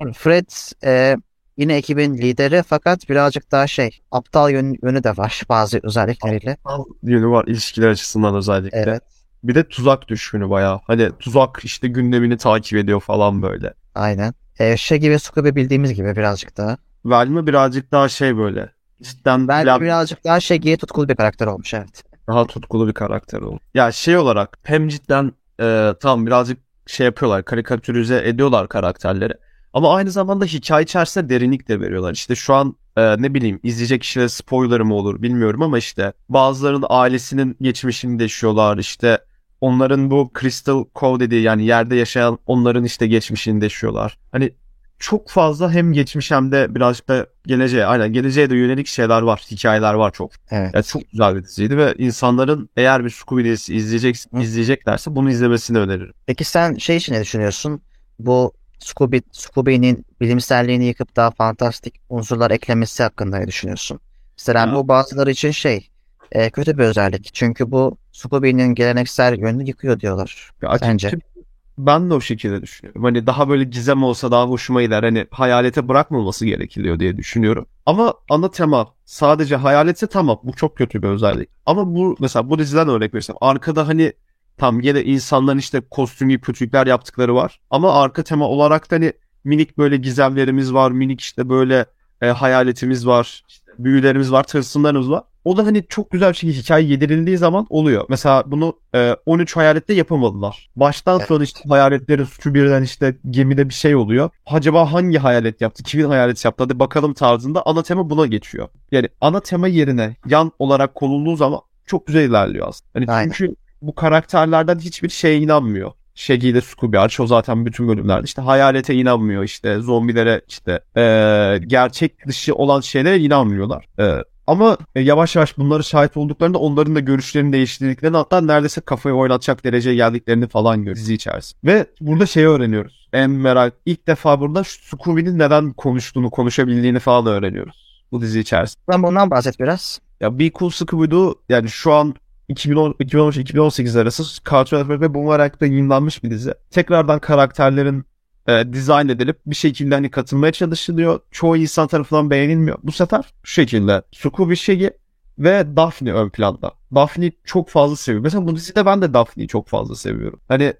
evet. Fred e, yine ekibin lideri fakat birazcık daha şey aptal yönü, yönü de var bazı özellikleriyle. yönü var ilişkiler açısından özellikle. Evet. Bir de tuzak düşkünü bayağı. Hani tuzak işte gündemini takip ediyor falan böyle. Aynen. E, Shaggy ve Scooby bildiğimiz gibi birazcık daha. Velma birazcık daha şey böyle. Cidden Belki plan- birazcık daha Shaggy'ye tutkulu bir karakter olmuş evet. daha tutkulu bir karakter oldu. Ya şey olarak hem cidden e, tam birazcık şey yapıyorlar karikatürize ediyorlar karakterleri. Ama aynı zamanda hikaye içerisinde derinlik de veriyorlar. İşte şu an e, ne bileyim izleyecek kişilere spoiler mı olur bilmiyorum ama işte bazılarının ailesinin geçmişini deşiyorlar. İşte onların bu Crystal Cove dediği yani yerde yaşayan onların işte geçmişini deşiyorlar. Hani çok fazla hem geçmiş hem de birazcık da geleceğe aynen geleceğe de yönelik şeyler var. Hikayeler var çok. Evet. Yani çok güzel bir diziydi ve insanların eğer bir Scooby dizisi izleyecek, izleyeceklerse bunu izlemesini öneririm. Peki sen şey için ne düşünüyorsun? Bu Scooby, Scooby'nin bilimselliğini yıkıp daha fantastik unsurlar eklemesi hakkında ne düşünüyorsun? Mesela bu bazıları için şey e, kötü bir özellik. Çünkü bu Scooby'nin geleneksel yönünü yıkıyor diyorlar. Ya açıkçası Ben de o şekilde düşünüyorum. Hani daha böyle gizem olsa daha hoşuma gider. Hani hayalete bırakmaması gerekiliyor diye düşünüyorum. Ama ana tema sadece hayaletse tamam bu çok kötü bir özellik. Ama bu mesela bu diziden örnek verirsem arkada hani tam yine insanların işte kostüm giyip kötülükler yaptıkları var. Ama arka tema olarak da hani minik böyle gizemlerimiz var. Minik işte böyle e, hayaletimiz var. işte büyülerimiz var. Tılsımlarımız var. O da hani çok güzel bir şekilde hikaye yedirildiği zaman oluyor. Mesela bunu e, 13 hayalette yapamadılar. Baştan Evet. sona işte hayaletlerin suçu birden işte gemide bir şey oluyor. Acaba hangi hayalet yaptı? Kimin hayalet yaptı? Hadi bakalım tarzında ana tema buna geçiyor. Yani ana tema yerine yan olarak konulduğu zaman çok güzel ilerliyor aslında. Hani Aynen. çünkü bu karakterlerden hiçbir şeye inanmıyor. Shaggy ile Scooby o zaten bütün bölümlerde işte hayalete inanmıyor işte zombilere işte eee, gerçek dışı olan şeylere inanmıyorlar. Eee, ama e, yavaş yavaş bunları şahit olduklarında onların da görüşlerini değiştirdiklerini hatta neredeyse kafayı oynatacak dereceye geldiklerini falan görüyoruz dizi içerisinde. Ve burada şeyi öğreniyoruz. En merak ilk defa burada Scooby'nin neden konuştuğunu konuşabildiğini falan öğreniyoruz. Bu dizi içerisinde. Ben bundan bahset biraz. Ya Be Cool Scooby-Doo yani şu an 2010 2013-2018 arası Cartoon Network ve Boomerang'da yayınlanmış bir dizi. Tekrardan karakterlerin e, dizayn edilip bir şekilde hani katılmaya çalışılıyor. Çoğu insan tarafından beğenilmiyor. Bu sefer şu şekilde Scooby Shaggy ve Daphne ön planda. Daphne'yi çok fazla seviyorum. Mesela bu dizide ben de Daphne'yi çok fazla seviyorum. Hani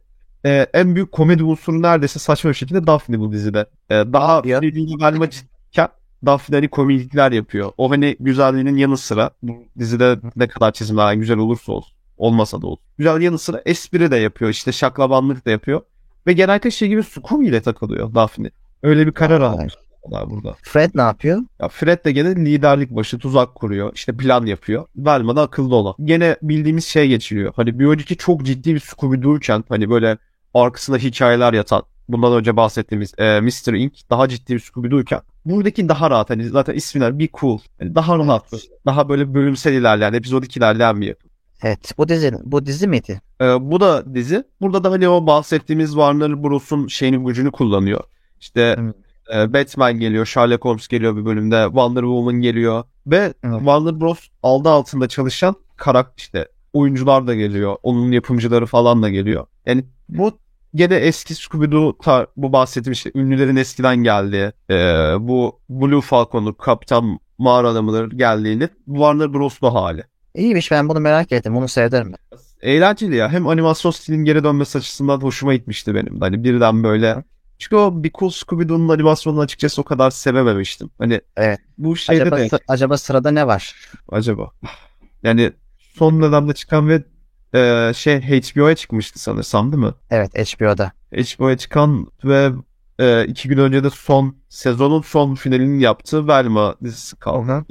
e, en büyük komedi unsuru neredeyse saçma bir şekilde Daphne bu dizide. E, daha? Freddy'yle galiba ciddiyken Daphne hani komiklikler yapıyor. O hani güzelliğinin yanı sıra bu dizide ne kadar çizimler güzel olursa olsun. Olmasa da olur. Güzel yanı sıra espri de yapıyor. işte şaklabanlık da yapıyor. Ve genellikle şey gibi Scooby ile takılıyor Daphne. Öyle bir karar almışlar burada. Fred ne yapıyor? Ya Fred de gene liderlik başı tuzak kuruyor. işte plan yapıyor. Velma da akıllı olan. Gene bildiğimiz şey geçiriyor. Hani bir önceki çok ciddi bir Scooby-Doo'yken hani böyle arkasında hikayeler yatan bundan önce bahsettiğimiz e, Mr. Inc. daha ciddi bir Scooby-Doo'ken buradaki daha rahat. Hani zaten isminden Be Cool. Yani daha rahat. Daha böyle bölümsel ilerleyen, epizodik ilerleyen bir yapı. Evet. Bu dizi bu dizi miydi? E, bu da dizi. Burada da hani o bahsettiğimiz Warner Bros'un şeyinin gücünü kullanıyor. İşte Evet. e, Batman geliyor, Sherlock Holmes geliyor bir bölümde, Wonder Woman geliyor ve Evet. Warner Bros. aldı altında çalışan karakter işte oyuncular da geliyor. Onun yapımcıları falan da geliyor. Yani bu gene eski Scooby-Doo bu bahsettiğim işte ünlülerin eskiden geldiği e, bu Blue Falcon'u Kaptan Mağara Adamı'nın geldiğini Warner Bros'lu hali. İyiymiş ben bunu merak ettim. Bunu ben. Eğlenceli ya. Hem animasyon stilin geri dönmesi açısından hoşuma gitmişti benim. Hani birden böyle. Çünkü o Be Cool Scooby-Doo'nun animasyonunu açıkçası o kadar sevememiştim. Hani Evet. bu şeyde Acaba, de acaba sırada ne var? acaba. Yani son dönemde çıkan ve e, şey HBO'ya çıkmıştı sanırsam değil mi? Evet HBO'da. HBO'ya çıkan ve e, iki gün önce de son sezonun son finalini yaptığı Velma dizisi kaldı.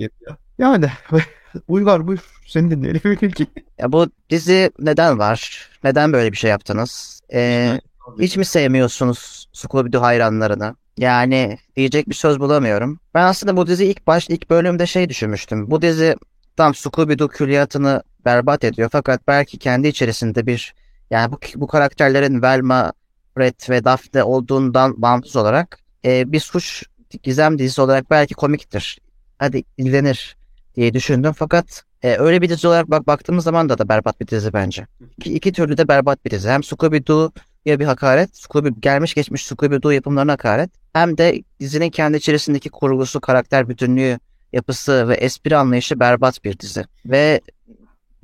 Yani Uygar buyur seni dinleyelim. Ya bu dizi neden var? Neden böyle bir şey yaptınız? Ee, hiç mi sevmiyorsunuz Scooby-Doo hayranlarını? Yani diyecek bir söz bulamıyorum. Ben aslında bu dizi ilk baş ilk bölümde şey düşünmüştüm. Bu dizi tam Scooby-Doo külliyatını berbat ediyor. Fakat belki kendi içerisinde bir yani bu, bu karakterlerin Velma, Fred ve Daphne olduğundan bağımsız olarak e, bir suç gizem dizisi olarak belki komiktir. Hadi izlenir diye düşündüm. Fakat e, öyle bir dizi olarak bak baktığımız zaman da da berbat bir dizi bence. İki, iki türlü de berbat bir dizi. Hem Scooby-Doo'ya bir hakaret, Scooby gelmiş geçmiş Scooby-Doo yapımlarına hakaret. Hem de dizinin kendi içerisindeki kurgusu, karakter bütünlüğü, yapısı ve espri anlayışı berbat bir dizi. Ve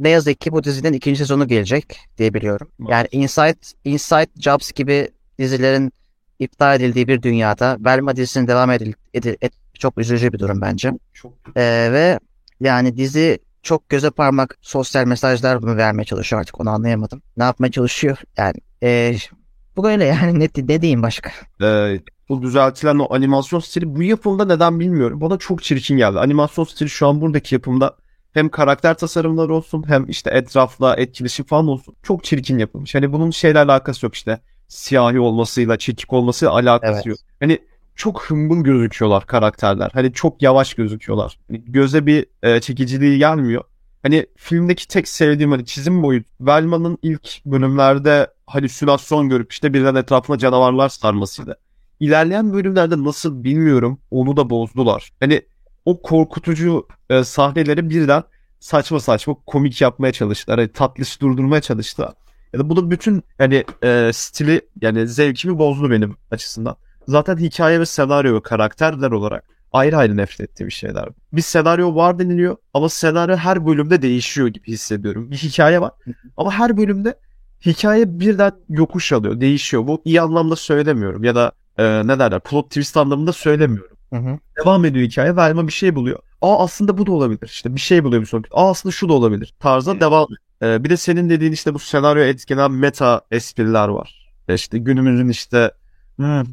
ne yazık ki bu dizinin ikinci sezonu gelecek diye biliyorum. Yani Inside, Inside Jobs gibi dizilerin iptal edildiği bir dünyada Velma dizisinin devam edil, edil, et- çok üzücü bir durum bence. Çok Ee, ve yani dizi çok göze parmak sosyal mesajlar mı vermeye çalışıyor artık onu anlayamadım. Ne yapmaya çalışıyor yani. ee, bu böyle yani ne, ne diyeyim başka. Ee, bu düzeltilen o animasyon stili bu yapımda neden bilmiyorum. Bana çok çirkin geldi. Animasyon stili şu an buradaki yapımda hem karakter tasarımları olsun hem işte etrafla etkileşim falan olsun. Çok çirkin yapılmış. Hani bunun şeyle alakası yok işte. Siyahi olmasıyla, çekik olmasıyla alakası Evet. yok. Hani çok hımbıl gözüküyorlar karakterler. Hani çok yavaş gözüküyorlar. Hani göze bir e, çekiciliği gelmiyor. Hani filmdeki tek sevdiğim hani çizim boyu Velma'nın ilk bölümlerde halüsinasyon görüp işte birden etrafına canavarlar sarmasıydı. İlerleyen bölümlerde nasıl bilmiyorum onu da bozdular. Hani o korkutucu e, sahneleri birden saçma saçma komik yapmaya çalıştılar. Hani tatlış durdurmaya çalıştılar. Ya da bunun bütün hani e, stili yani zevkimi bozdu benim açısından. Zaten hikaye ve senaryo ve karakterler olarak ayrı ayrı nefret ettiğim şeyler. Bir senaryo var deniliyor ama senaryo her bölümde değişiyor gibi hissediyorum. Bir hikaye var ama her bölümde hikaye birden yokuş alıyor, değişiyor. Bu iyi anlamda söylemiyorum ya da e, ne derler plot twist anlamında söylemiyorum. Hı hı. Devam ediyor hikaye. Velma bir şey buluyor. Aa aslında bu da olabilir. İşte bir şey buluyor bir sonraki. Aa aslında şu da olabilir. Tarzda devam. Ee, bir de senin dediğin işte bu senaryo etkilenen meta espriler var. E İşte günümüzün işte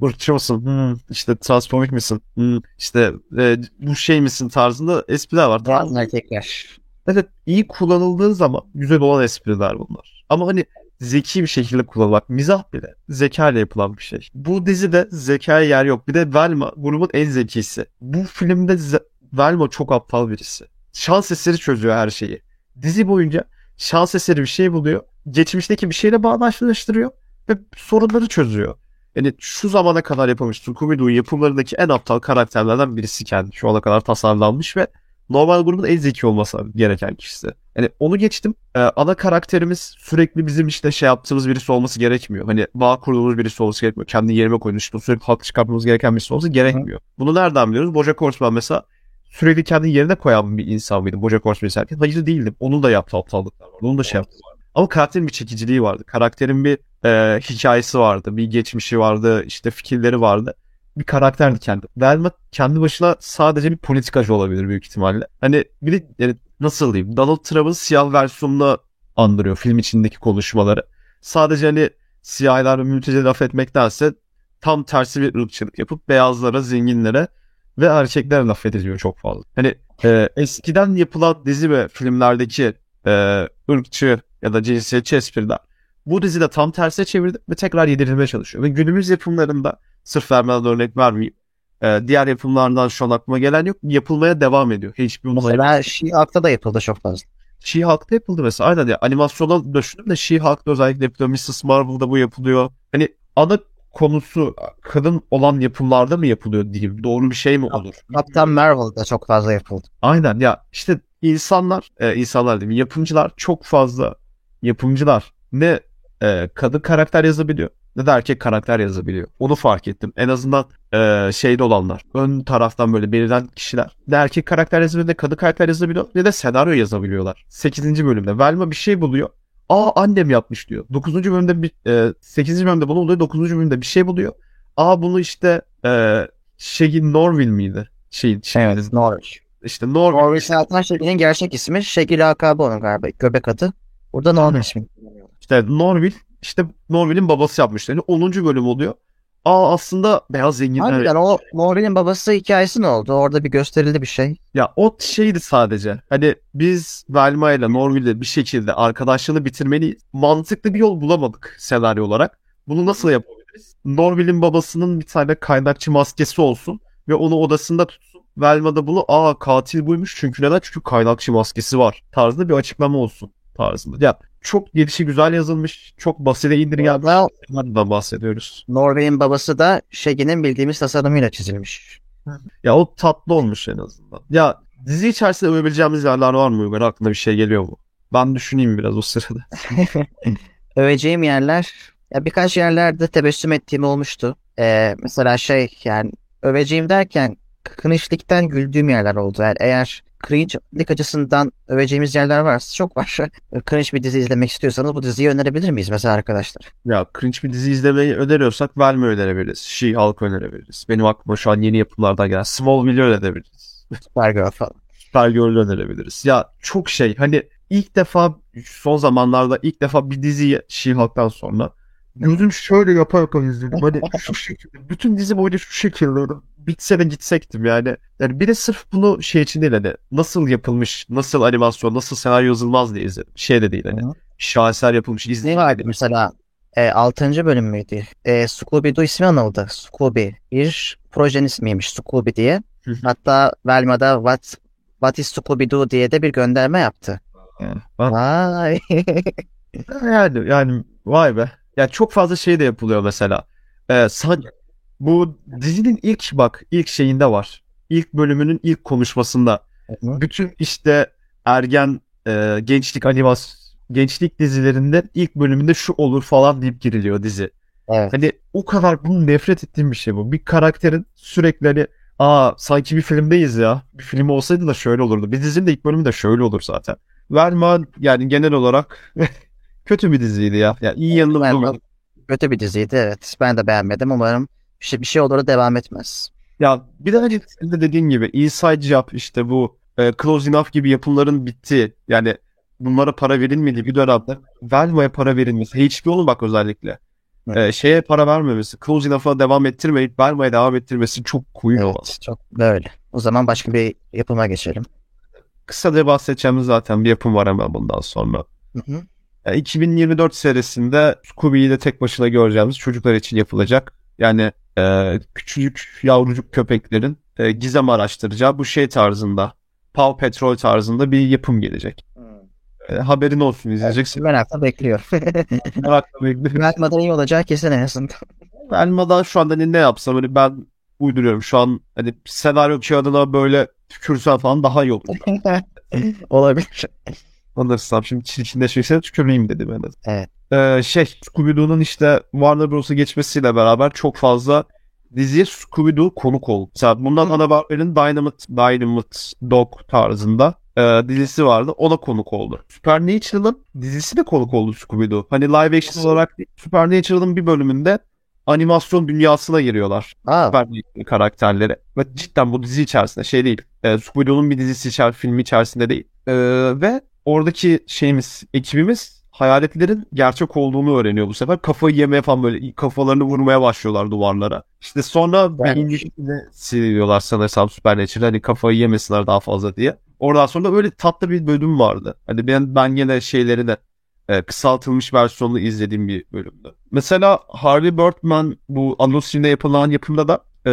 ırkçı mısın? Hmm, işte transfobik misin? Hmm, işte e, bu şey misin tarzında espriler var. Trans erkekler. Evet iyi kullanıldığı zaman güzel olan espriler bunlar. Ama hani zeki bir şekilde kullanılmak, mizah bile zeka ile yapılan bir şey. Bu dizide zekaya yer yok. Bir de Velma grubun en zekisi. Bu filmde Ze- Velma çok aptal birisi. Şans eseri çözüyor her şeyi. Dizi boyunca şans eseri bir şey buluyor. Geçmişteki bir şeyle bağdaştırıyor ve sorunları çözüyor. Yani şu zamana kadar yapılmış Scooby-Doo yapımlarındaki en aptal karakterlerden birisi kendi. Şu ana kadar tasarlanmış ve normal grubun en zeki olması gereken kişisi. Yani onu geçtim. Ee, ana karakterimiz sürekli bizim işte şey yaptığımız birisi olması gerekmiyor. Hani bağ kurduğumuz birisi olması gerekmiyor. Kendi yerime koyduğumuz sürekli haklı çıkartmamız gereken birisi olması gerekmiyor. Bunu nereden biliyoruz? Bojack Horseman mesela sürekli kendi yerine koyan bir insan mıydı? Bojack Horseman izlerken. Hayır değildim. Onun da yaptığı aptallıklar vardı. Onun da şey yaptığı vardı. Ama karakterin bir çekiciliği vardı. Karakterin bir e, hikayesi vardı. Bir geçmişi vardı. işte fikirleri vardı bir karakterdi kendi. Velma kendi başına sadece bir politikacı olabilir büyük ihtimalle. Hani bir de yani nasıl diyeyim Donald Trump'ın siyah versiyonunu andırıyor film içindeki konuşmaları. Sadece hani siyahlara mülteci laf etmektense tam tersi bir ırkçılık yapıp beyazlara, zenginlere ve erkeklere laf ediliyor çok fazla. Hani e, eskiden yapılan dizi ve filmlerdeki e, ırkçı ya da cinsiyetçi espriler bu dizide tam tersine çevirdi ve tekrar yedirilmeye çalışıyor. Ve günümüz yapımlarında sırf vermeden örnek vermeyeyim. Ee, diğer yapımlardan şu an aklıma gelen yok. Yapılmaya devam ediyor. HBO Mesela She-Hulk'ta da yapıldı çok fazla. She-Hulk'ta yapıldı mesela. Aynen ya. Animasyona düşündüm de She-Hulk'ta özellikle yapılıyor. Mrs. Marvel'da bu yapılıyor. Hani ana konusu kadın olan yapımlarda mı yapılıyor diyeyim. Doğru bir şey mi olur? Captain Marvel'da çok fazla yapıldı. Aynen ya. işte insanlar, e, insanlar diyeyim. Yapımcılar çok fazla yapımcılar ne e, kadın karakter yazabiliyor ne de erkek karakter yazabiliyor. Onu fark ettim. En azından e, şeyde olanlar. Ön taraftan böyle belirlen kişiler. Ne erkek karakter yazabiliyor ne kadın karakter yazabiliyor ne de senaryo yazabiliyorlar. 8. bölümde Velma bir şey buluyor. Aa annem yapmış diyor. 9. bölümde bir, e, 8. bölümde bunu buluyor. 9. bölümde bir şey buluyor. Aa bunu işte e, şeyin Norville miydi? Şey, şey Evet, Norwich. işte. Norwich Seltan Şekil'in gerçek ismi. Şekil lakabı onun galiba. Göbek adı. Burada Norwich ismi. İşte Norville işte Norville'in babası yapmış. Yani 10. bölüm oluyor. Aa aslında beyaz zenginler. Harbiden o Norwill'in babası hikayesi ne oldu? Orada bir gösterildi bir şey. Ya o şeydi sadece. Hani biz Velma ile Norville'de bir şekilde arkadaşlığını bitirmeliyiz. Mantıklı bir yol bulamadık senaryo olarak. Bunu nasıl yapabiliriz? Norville'in babasının bir tane kaynakçı maskesi olsun ve onu odasında tutsun. Velma da bunu aa katil buymuş çünkü neden? Çünkü kaynakçı maskesi var tarzında bir açıklama olsun tarzında. Ya çok gelişi güzel yazılmış. Çok basite indirgenmiş. Bunlardan bahsediyoruz. Norway'in babası da Shaggy'nin bildiğimiz tasarımıyla çizilmiş. Ya o tatlı olmuş en azından. Ya dizi içerisinde övebileceğimiz yerler var mı? Uygar aklına bir şey geliyor mu? Ben düşüneyim biraz o sırada. Öveceğim yerler ya birkaç yerlerde tebessüm ettiğim olmuştu. Ee, mesela şey yani öveceğim derken cringe'likten güldüğüm yerler oldu. Yani eğer cringe'lik açısından öveceğimiz yerler varsa çok var. Cringe bir dizi izlemek istiyorsanız bu diziyi önerebilir miyiz mesela arkadaşlar? Ya cringe bir dizi izlemeyi öneriyorsak Velma önerebiliriz. She-Hulk önerebiliriz. Benim aklıma şu an yeni yapımlardan gelen Smallville'i önerebiliriz. Supergirl falan. Supergirl'ü önerebiliriz. Ya çok şey hani ilk defa son zamanlarda ilk defa bir diziyi She-Hulk'tan sonra gözüm şöyle yapa yapa izledim. Hani şu şekilde. Bütün dizi boyunca şu şekilde bitse de gitsektim yani. Yani bir de sırf bunu şey için değil hani nasıl yapılmış, nasıl animasyon, nasıl senaryo yazılmaz diye izledim. Şey de değil hani. Şaheser yapılmış Ne izledim. vardı mesela E, 6. bölüm müydü? E, Scooby-Doo ismi anıldı. Scooby. Bir projenin ismiymiş Scooby diye. Hatta Velma'da What, What is Scooby-Doo diye de bir gönderme yaptı. Yani, ben- Vay. yani, yani vay be. Ya çok fazla şey de yapılıyor mesela. Ee, san- bu dizinin ilk bak ilk şeyinde var. İlk bölümünün ilk konuşmasında bütün işte ergen e, gençlik animas gençlik dizilerinde ilk bölümünde şu olur falan deyip giriliyor dizi. Evet. Hani o kadar bunu nefret ettiğim bir şey bu. Bir karakterin sürekli hani aa sanki bir filmdeyiz ya. Bir film olsaydı da şöyle olurdu. Bir dizinin de ilk bölümü de şöyle olur zaten. Velma yani genel olarak kötü bir diziydi ya. Yani iyi yanını Velma bulamadım. kötü bir diziydi evet. Ben de beğenmedim. Umarım bir şey, bir şey olur da devam etmez. Ya bir de hani senin de dediğin gibi Inside Job işte bu e, Close Enough gibi yapımların bittiği yani bunlara para verilmediği bir dönemde Velma'ya para verilmesi HBO'nun bak özellikle e, şeye para vermemesi Close Enough'a devam ettirmeyip Velma'ya devam ettirmesi çok koyu. Evet, çok böyle. O zaman başka bir yapıma geçelim. Kısaca bahsedeceğimiz zaten bir yapım var hemen bundan sonra. Hı hı. Yani 2024 serisinde Scooby'yi de tek başına göreceğimiz çocuklar için yapılacak. Yani e, küçücük yavrucuk köpeklerin e, gizem araştıracağı bu şey tarzında Paw Patrol tarzında bir yapım gelecek. E, haberin olsun izleyeceksin. Merakla bekliyor. Merakla bekliyorum. Velma'dan iyi olacağı kesin en azından. Elmadan şu anda hani ne yapsam hani ben uyduruyorum. Şu an hani senaryo kağıdına böyle tükürsem falan daha iyi olur. Olabilir. Anlarsam şimdi çirkinleşirse tükürmeyeyim dedim en azından. Evet. Ee, şey Scooby-Doo'nun işte Warner Bros'a geçmesiyle beraber çok fazla diziye Scooby-Doo konuk oldu. Mesela bundan ana haberlerin Dynamite, Dynamite Dog tarzında e, dizisi vardı. Ona konuk oldu. Supernatural'ın dizisi de konuk oldu Scooby-Doo. Hani live action olarak Supernatural'ın bir bölümünde animasyon dünyasına giriyorlar. Aa, Supernatural karakterleri. Ve cidden bu dizi içerisinde şey değil. E, Scooby-Doo'nun bir dizisi içer, filmi içerisinde değil. E, ve oradaki şeyimiz, ekibimiz hayaletlerin gerçek olduğunu öğreniyor bu sefer. Kafayı yemeye falan böyle kafalarını vurmaya başlıyorlar duvarlara. İşte sonra beynini siliyorlar sanırsam Supernatural hani kafayı yemesinler daha fazla diye. Oradan sonra böyle tatlı bir bölüm vardı. Hani ben, ben gene şeyleri de e, kısaltılmış versiyonunu izlediğim bir bölümdü. Mesela Harvey Birdman bu Andalusia'da yapılan yapımda da e,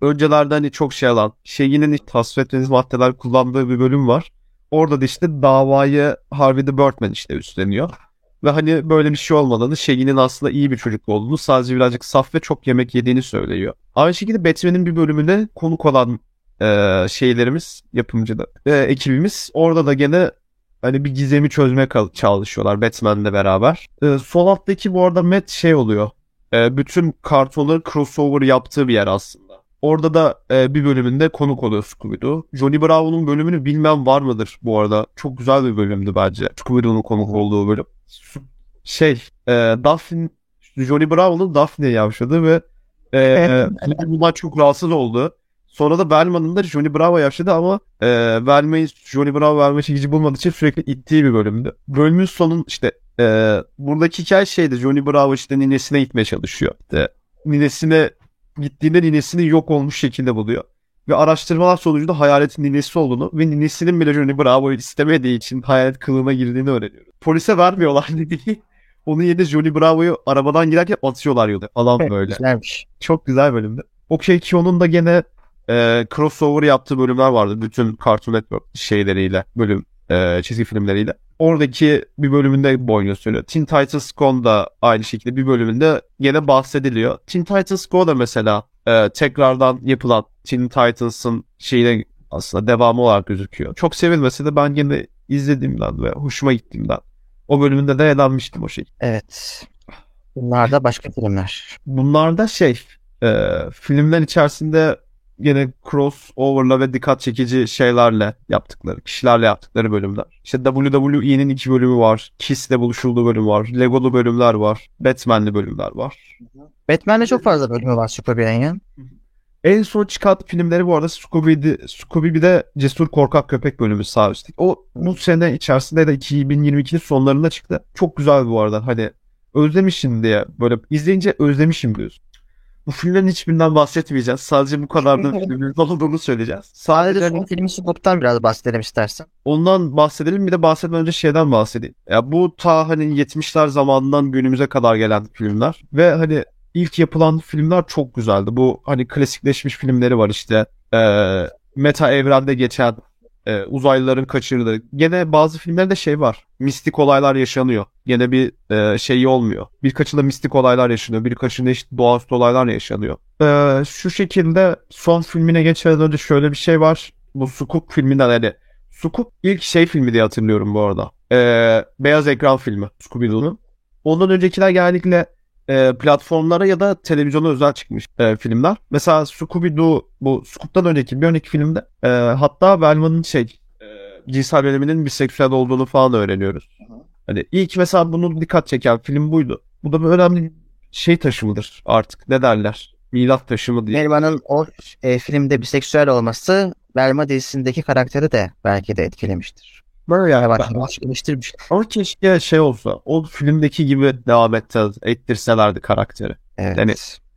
öncelerde hani çok şey alan şeyinin tasvir ettiğiniz maddeler kullandığı bir bölüm var. Orada da işte davayı Harvey the Birdman işte üstleniyor. Ve hani böyle bir şey olmadığını, Shaggy'nin aslında iyi bir çocuk olduğunu, sadece birazcık saf ve çok yemek yediğini söylüyor. Aynı şekilde Batman'in bir bölümüne konuk olan e, şeylerimiz, yapımcı e, ekibimiz orada da gene hani bir gizemi çözmeye çalışıyorlar Batman'le beraber. E, sol alttaki bu arada Matt şey oluyor. E, bütün kartonların crossover yaptığı bir yer aslında. Orada da e, bir bölümünde konuk oluyor Scooby-Doo. Johnny Bravo'nun bölümünü bilmem var mıdır bu arada. Çok güzel bir bölümdü bence. Scooby-Doo'nun konuk olduğu bölüm. Şey, e, Daphne, Johnny Bravo'nun Daphne'ye yavşadı ve e, e, bundan çok rahatsız oldu. Sonra da Velma'nın da Johnny Bravo yaşadı ama e, Velma'yı Johnny Bravo verme çekici bulmadığı için sürekli ittiği bir bölümdü. Bölümün sonun işte e, buradaki hikaye şeydi Johnny Bravo işte ninesine gitmeye çalışıyor. İşte ninesine gittiğinde ninesini yok olmuş şekilde buluyor. Ve araştırmalar sonucunda hayaletin ninesi olduğunu ve ninesinin bile Johnny Bravo'yu istemediği için hayalet kılığına girdiğini öğreniyoruz. Polise vermiyorlar dediği. Onun yerine Johnny Bravo'yu arabadan girerken atıyorlar yolda falan böyle. güzelmiş. Çok güzel bölümdü. Okey Kyo'nun da gene e, crossover yaptığı bölümler vardı. Bütün Cartoon Network şeyleriyle, bölüm e, çizgi filmleriyle. Oradaki bir bölümünde boynuyor söylüyor. Teen Titans Go da aynı şekilde bir bölümünde gene bahsediliyor. Teen Titans Go da mesela e, tekrardan yapılan Teen Titans'ın şeyine aslında devamı olarak gözüküyor. Çok sevilmese de ben gene izlediğimden ve hoşuma gittiğimden o bölümünde de eğlenmiştim o şey. Evet. Bunlar da başka filmler. Bunlar da şey e, filmler içerisinde gene crossover'la ve dikkat çekici şeylerle yaptıkları, kişilerle yaptıkları bölümler. İşte WWE'nin iki bölümü var. Kiss'le buluşulduğu bölüm var. Lego'lu bölümler var. Batman'li bölümler var. Batman'de çok fazla bölümü var Superman'in. En son çıkan filmleri bu arada Scooby, Scooby bir de Cesur Korkak Köpek bölümü sağ üstte. O bu sene içerisinde de 2022'nin sonlarında çıktı. Çok güzel bu arada. Hani özlemişim diye böyle izleyince özlemişim diyorsun. Bu filmlerin hiçbirinden bahsetmeyeceğiz. Sadece bu kadar da filmin olduğunu söyleyeceğiz. Sadece son filmi Scoop'tan biraz bahsedelim istersen. ondan bahsedelim bir de bahsetmeden önce şeyden bahsedeyim. Ya bu ta hani 70'ler zamanından günümüze kadar gelen filmler ve hani ilk yapılan filmler çok güzeldi. Bu hani klasikleşmiş filmleri var işte. Ee, meta evrende geçen e, uzaylıların kaçırdığı. Gene bazı filmlerde şey var. Mistik olaylar yaşanıyor. Gene bir e, şey olmuyor. Birkaçında mistik olaylar yaşanıyor. Birkaçında işte doğaüstü olaylar yaşanıyor. Ee, şu şekilde son filmine geçmeden önce şöyle bir şey var. Bu Sukuk filminden hani Scoop ilk şey filmi diye hatırlıyorum bu arada. Ee, beyaz ekran filmi Scooby-Doo'nun. Ondan öncekiler genellikle e, platformlara ya da televizyona özel çıkmış e, filmler. Mesela Scooby-Doo bu Scoop'tan önceki bir önceki filmde e, hatta Velma'nın şey e, cinsel yöneliminin biseksüel olduğunu falan öğreniyoruz. Hani ilk mesela bunu dikkat çeken film buydu. Bu da bir önemli şey taşımıdır artık. Ne derler? Milat taşımı diye. Melma'nın o e, filmde biseksüel olması Velma dizisindeki karakteri de belki de etkilemiştir. Böyle geliştirmiş. Ama keşke şey olsa. O filmdeki gibi devam etse, ettirselerdi karakteri. Evet. Yani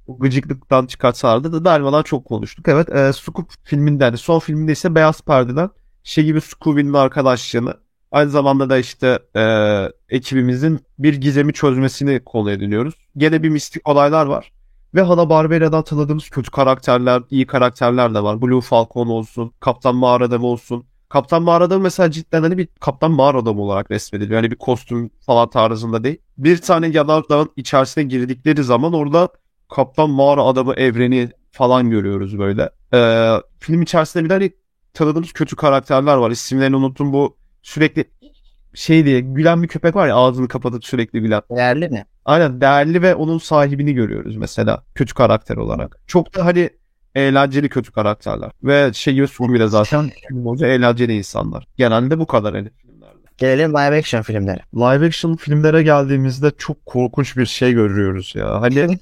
Bu gıcıklıktan çıkartsalardı da Dermadan çok konuştuk. Evet e, Scoop filminde hani son filminde ise Beyaz Perde'den şey gibi Scooby'nin arkadaşlığını aynı zamanda da işte e, ekibimizin bir gizemi çözmesini konu ediniyoruz. Gene bir mistik olaylar var. Ve Hanna-Barberia'dan tanıdığımız kötü karakterler, iyi karakterler de var. Blue Falcon olsun, Kaptan Mağara Adamı olsun. Kaptan Mağara Adamı mesela cidden hani bir Kaptan Mağara Adamı olarak resmediliyor. Yani bir kostüm falan tarzında değil. Bir tane yanardağın içerisine girdikleri zaman orada Kaptan Mağara Adamı evreni falan görüyoruz böyle. Ee, film içerisinde bir de hani tanıdığımız kötü karakterler var. İsimlerini unuttum bu sürekli şey diye gülen bir köpek var ya ağzını kapatıp sürekli gülen. Değerli mi? Aynen değerli ve onun sahibini görüyoruz mesela kötü karakter olarak. Çok da hani eğlenceli kötü karakterler. Ve şey Scooby de zaten boyunca eğlenceli insanlar. Genelde bu kadar hani filmlerde. Gelelim live action filmlere. Live action filmlere geldiğimizde çok korkunç bir şey görüyoruz ya. Hani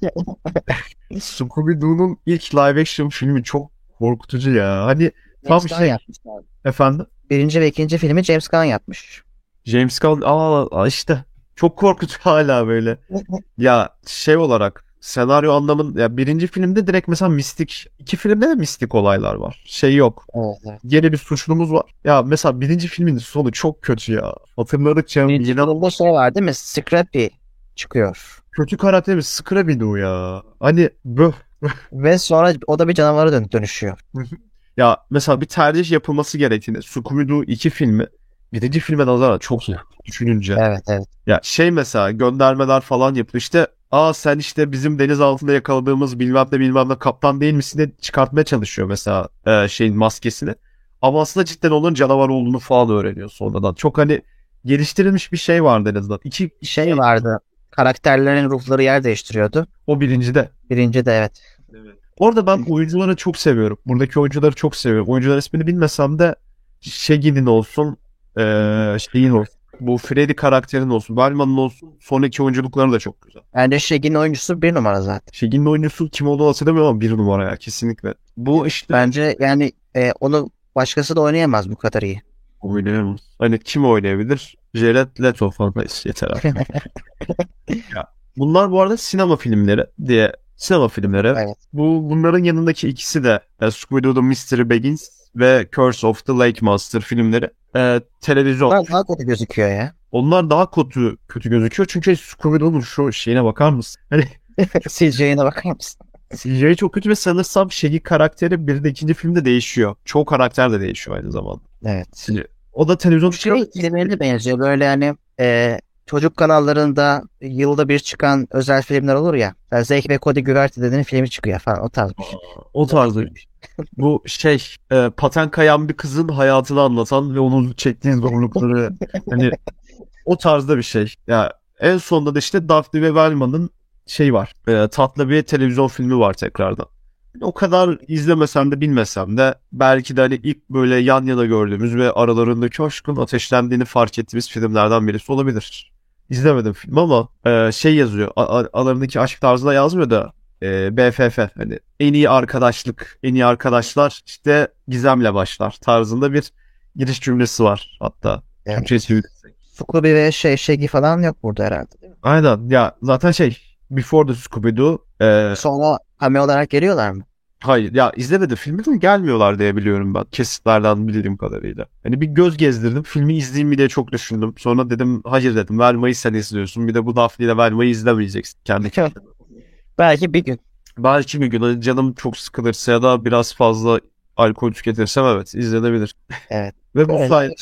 Scooby-Doo'nun ilk live action filmi çok korkutucu ya. Hani tam James şey yapmış abi. efendim Birinci ve ikinci filmi James Gunn yapmış. James Gunn aa, aa, işte çok korkutucu hala böyle. Ya şey olarak senaryo anlamın ya birinci filmde direkt mesela mistik iki filmde de mistik olaylar var. Şey yok. Evet, evet. Yeni bir suçlumuz var. Ya mesela birinci filmin sonu çok kötü ya. Hatırladıkça Birinci filmde şey var değil mi? Scrappy çıkıyor. kötü karakterimiz Scrappy-Doo ya. Hani böh. Ve sonra o da bir canavara dön- dönüşüyor. Ya mesela bir tercih yapılması gerektiğinde Scooby-Doo 2 filmi birinci filme nazaran çok düşününce. Evet evet. Ya şey mesela göndermeler falan yapıyor. İşte aa sen işte bizim deniz altında yakaladığımız bilmem ne bilmem ne kaptan değil misin de çıkartmaya çalışıyor mesela e, şeyin maskesini. Ama aslında cidden onun canavar olduğunu falan öğreniyor sonradan. Çok hani geliştirilmiş bir şey vardı en azından. İki Şey vardı. Karakterlerin ruhları yer değiştiriyordu. o birincide. Birinci de evet. Orada ben oyuncuları çok seviyorum. Buradaki oyuncuları çok seviyorum. Oyuncular ismini bilmesem de Shaggy'nin olsun, eee şeyin olsun. Bu Freddy karakterin olsun, Velma'nın olsun. Sonraki oyunculukları da çok güzel. Bence Shaggy'nin oyuncusu bir numara zaten. Shaggy'nin oyuncusu kim olduğunu hatırlamıyorum ama bir numara ya kesinlikle. Bu işte Bence yani e, onu başkası da oynayamaz bu kadar iyi. oynayamaz. Hani kim oynayabilir? Jared Leto falan yeter artık. ya. Bunlar bu arada sinema filmleri diye sinema filmleri. Evet. Bu bunların yanındaki ikisi de e, Scooby-Doo'da Mystery Begins ve Curse of the Lake Monster filmleri e, televizyon. Daha, daha kötü gözüküyor ya. Onlar daha kötü kötü gözüküyor çünkü Scooby-Doo'nun şu şeyine bakar mısın? Hani CGI'ne bakar mısın? CGI çok kötü ve sanırsam Shaggy karakteri bir de ikinci filmde değişiyor. Çoğu karakter de değişiyor aynı zamanda. Evet. O da televizyon Şey filmlerine benziyor. Böyle hani e, çocuk kanallarında yılda bir çıkan özel filmler olur ya. Yani Zeki ve Cody Güverte'nin filmi çıkıyor falan o tarz bir şey. O tarzda. Bu şey e, paten kayan bir kızın hayatını anlatan ve onun çektiği zorlukları hani o tarzda bir şey. Ya en sonunda da işte Daphne ve Velma'nın şey var. E, tatlı bir televizyon filmi var tekrardan. O kadar izlemesem de bilmesem de belki de hani ilk böyle yan yana gördüğümüz ve aralarındaki aşkın ateşlendiğini fark ettiğimiz filmlerden birisi olabilir. İzlemedim film ama e, şey yazıyor. aralarındaki aşk tarzında yazmıyor da e, BFF hani en iyi arkadaşlık, en iyi arkadaşlar işte gizemle başlar tarzında bir giriş cümlesi var hatta. Evet. Türkçesi. Scooby ve şey Shaggy falan yok burada herhalde değil mi? Aynen ya zaten şey Before the Scooby-Doo e, Sonra cameo olarak geliyorlar mı? Hayır ya izlemedim filmi de gelmiyorlar diye biliyorum ben kesitlerden bildiğim kadarıyla. Hani bir göz gezdirdim filmi izleyeyim mi diye çok düşündüm. Sonra dedim hayır dedim Velma'yı sen izliyorsun bir de bu Daphne ile Velma'yı izlemeyeceksin kendi kendine. Belki bir gün. Belki bir gün canım çok sıkılırsa ya da biraz fazla alkol tüketirsem evet izlenebilir. Evet. Ve bu Evet. sayede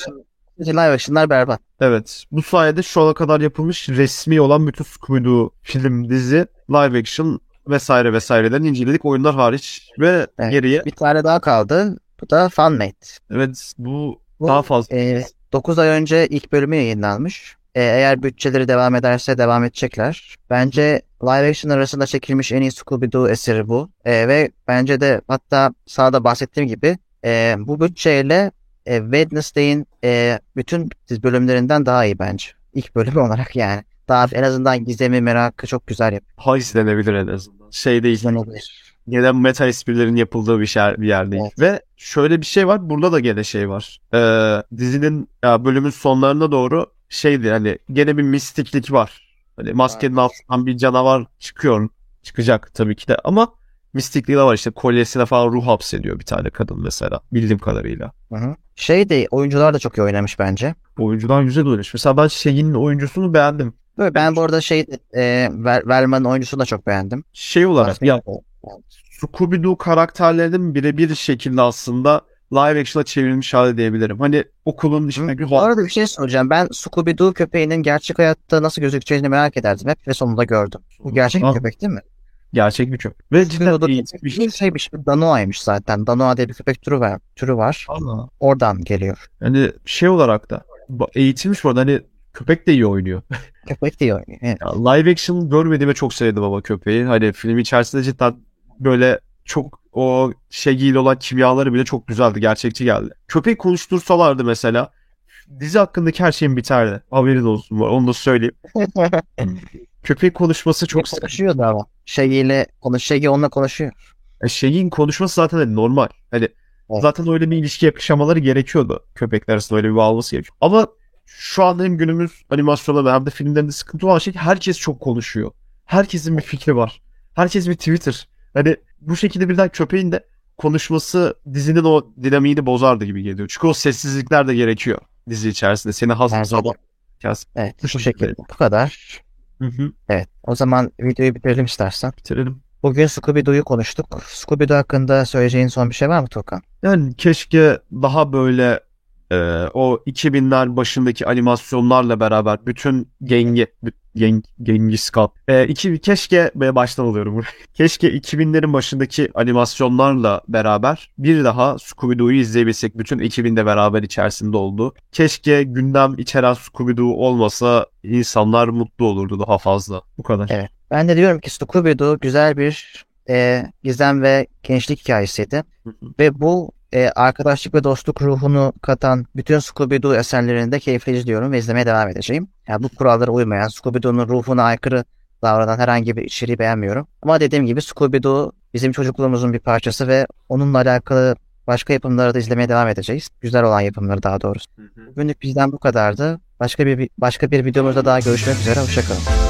Live action'lar berbat. evet bu sayede şu ana kadar yapılmış resmi olan bütün Scooby-Doo film, dizi, live action vesaire vesaireden inceledik oyunlar hariç ve Evet. geriye Bir tane daha kaldı. Bu da Funmade. evet bu, Bu, daha fazla e, 9 ay önce ilk bölümü yayınlanmış. E, eğer bütçeleri devam ederse devam edecekler. Bence live action arasında çekilmiş en iyi Scooby-Doo eseri bu. E, ve bence de hatta sağda bahsettiğim gibi e, bu bütçeyle e, Wednesday'in e, bütün bölümlerinden daha iyi bence. İlk bölümü olarak yani. Daha en azından gizemi merakı çok güzel yapıyor. ha izlenebilir en azından. Şey değil. İzlenebilir. Gene meta esprilerin yapıldığı bir, şey, bir yer değil. Evet. Ve şöyle bir şey var. Burada da gene şey var. Ee, dizinin ya bölümün sonlarına doğru şeydi hani gene bir mistiklik var. Hani maskenin altından bir canavar çıkıyor. Çıkacak tabii ki de ama mistikliği de var işte kolyesine falan ruh hapsediyor bir tane kadın mesela bildiğim kadarıyla. Hı hı. Şey de oyuncular da çok iyi oynamış bence. Oyuncudan güzel oynamış. Mesela ben şeyin oyuncusunu beğendim. Böyle ben bu arada şey e, Ver, Verman'ın oyuncusunu da çok beğendim. Şey olarak ya Scooby-Doo karakterlerinin birebir şekilde aslında live action'a çevrilmiş hali diyebilirim. Hani okulun içindeki Bu arada bir şey soracağım. Ben Scooby-Doo köpeğinin gerçek hayatta nasıl gözükeceğini merak ederdim hep ve sonunda gördüm. Bu gerçek bir Ah. köpek değil mi? gerçek bir köpek. Ve cidden eğitim bir şey. bir şeymiş. Danoa'ymış zaten. Danoa diye bir köpek türü var. Türü var. Allah. Oradan geliyor. Hani şey olarak da eğitilmiş bu arada hani köpek de iyi oynuyor. Köpek diye oynuyor. Evet. Ya, live action görmediğime çok sevdim ama köpeği. Hani film içerisinde cidden böyle çok o şeyiyle olan kimyaları bile çok güzeldi. Gerçekçi geldi. Köpeği konuştursalardı mesela dizi hakkındaki her şeyin biterdi. Haberin olsun var. Onu da söyleyeyim. Köpeğin konuşması çok sıkıntı. konuşuyordu ama. Şeyiyle konuş, Şeyi onunla konuşuyor. E, şeyin konuşması zaten hani normal. Hani Evet. zaten öyle bir ilişki yakışamaları gerekiyordu. Köpekler arasında öyle bir bağlaması gerekiyor. Ama şu an hem günümüz animasyonda hem de filmlerinde sıkıntı olan şey herkes çok konuşuyor. Herkesin bir fikri var. Herkes bir Twitter. Hani bu şekilde birden köpeğin de konuşması dizinin o dinamiğini bozardı gibi geliyor. Çünkü o sessizlikler de gerekiyor dizi içerisinde. Seni de. sabah. Evet. Bu Bu şekilde. Bu kadar. Hı hı. Evet. O zaman videoyu bitirelim istersen. Bitirelim. Bugün Scooby-Doo'yu konuştuk. Scooby-Doo hakkında söyleyeceğin son bir şey var mı Tuğkan? Yani keşke daha böyle e, o 2000'ler başındaki animasyonlarla beraber bütün gengi Geng, Genghis Khan. E, iki, keşke baştan alıyorum burayı. Keşke 2000'lerin başındaki animasyonlarla beraber bir daha Scooby-Doo'yu izleyebilsek. Bütün ekibin de beraber içerisinde oldu. Keşke gündem içeren Scooby-Doo olmasa insanlar mutlu olurdu daha fazla. Bu kadar. Evet. Ben de diyorum ki Scooby-Doo güzel bir e, gizem ve gençlik hikayesiydi. Hı hı. Ve bu e, arkadaşlık ve dostluk ruhunu katan bütün Scooby-Doo eserlerini de keyifle izliyorum ve izlemeye devam edeceğim. Yani bu kurallara uymayan, Scooby-Doo'nun ruhuna aykırı davranan herhangi bir içeriği beğenmiyorum. Ama dediğim gibi Scooby-Doo bizim çocukluğumuzun bir parçası ve onunla alakalı başka yapımları da izlemeye devam edeceğiz. Güzel olan yapımları daha doğrusu. Bugünlük bizden bu kadardı. Başka bir başka bir videomuzda daha görüşmek üzere. Hoşçakalın.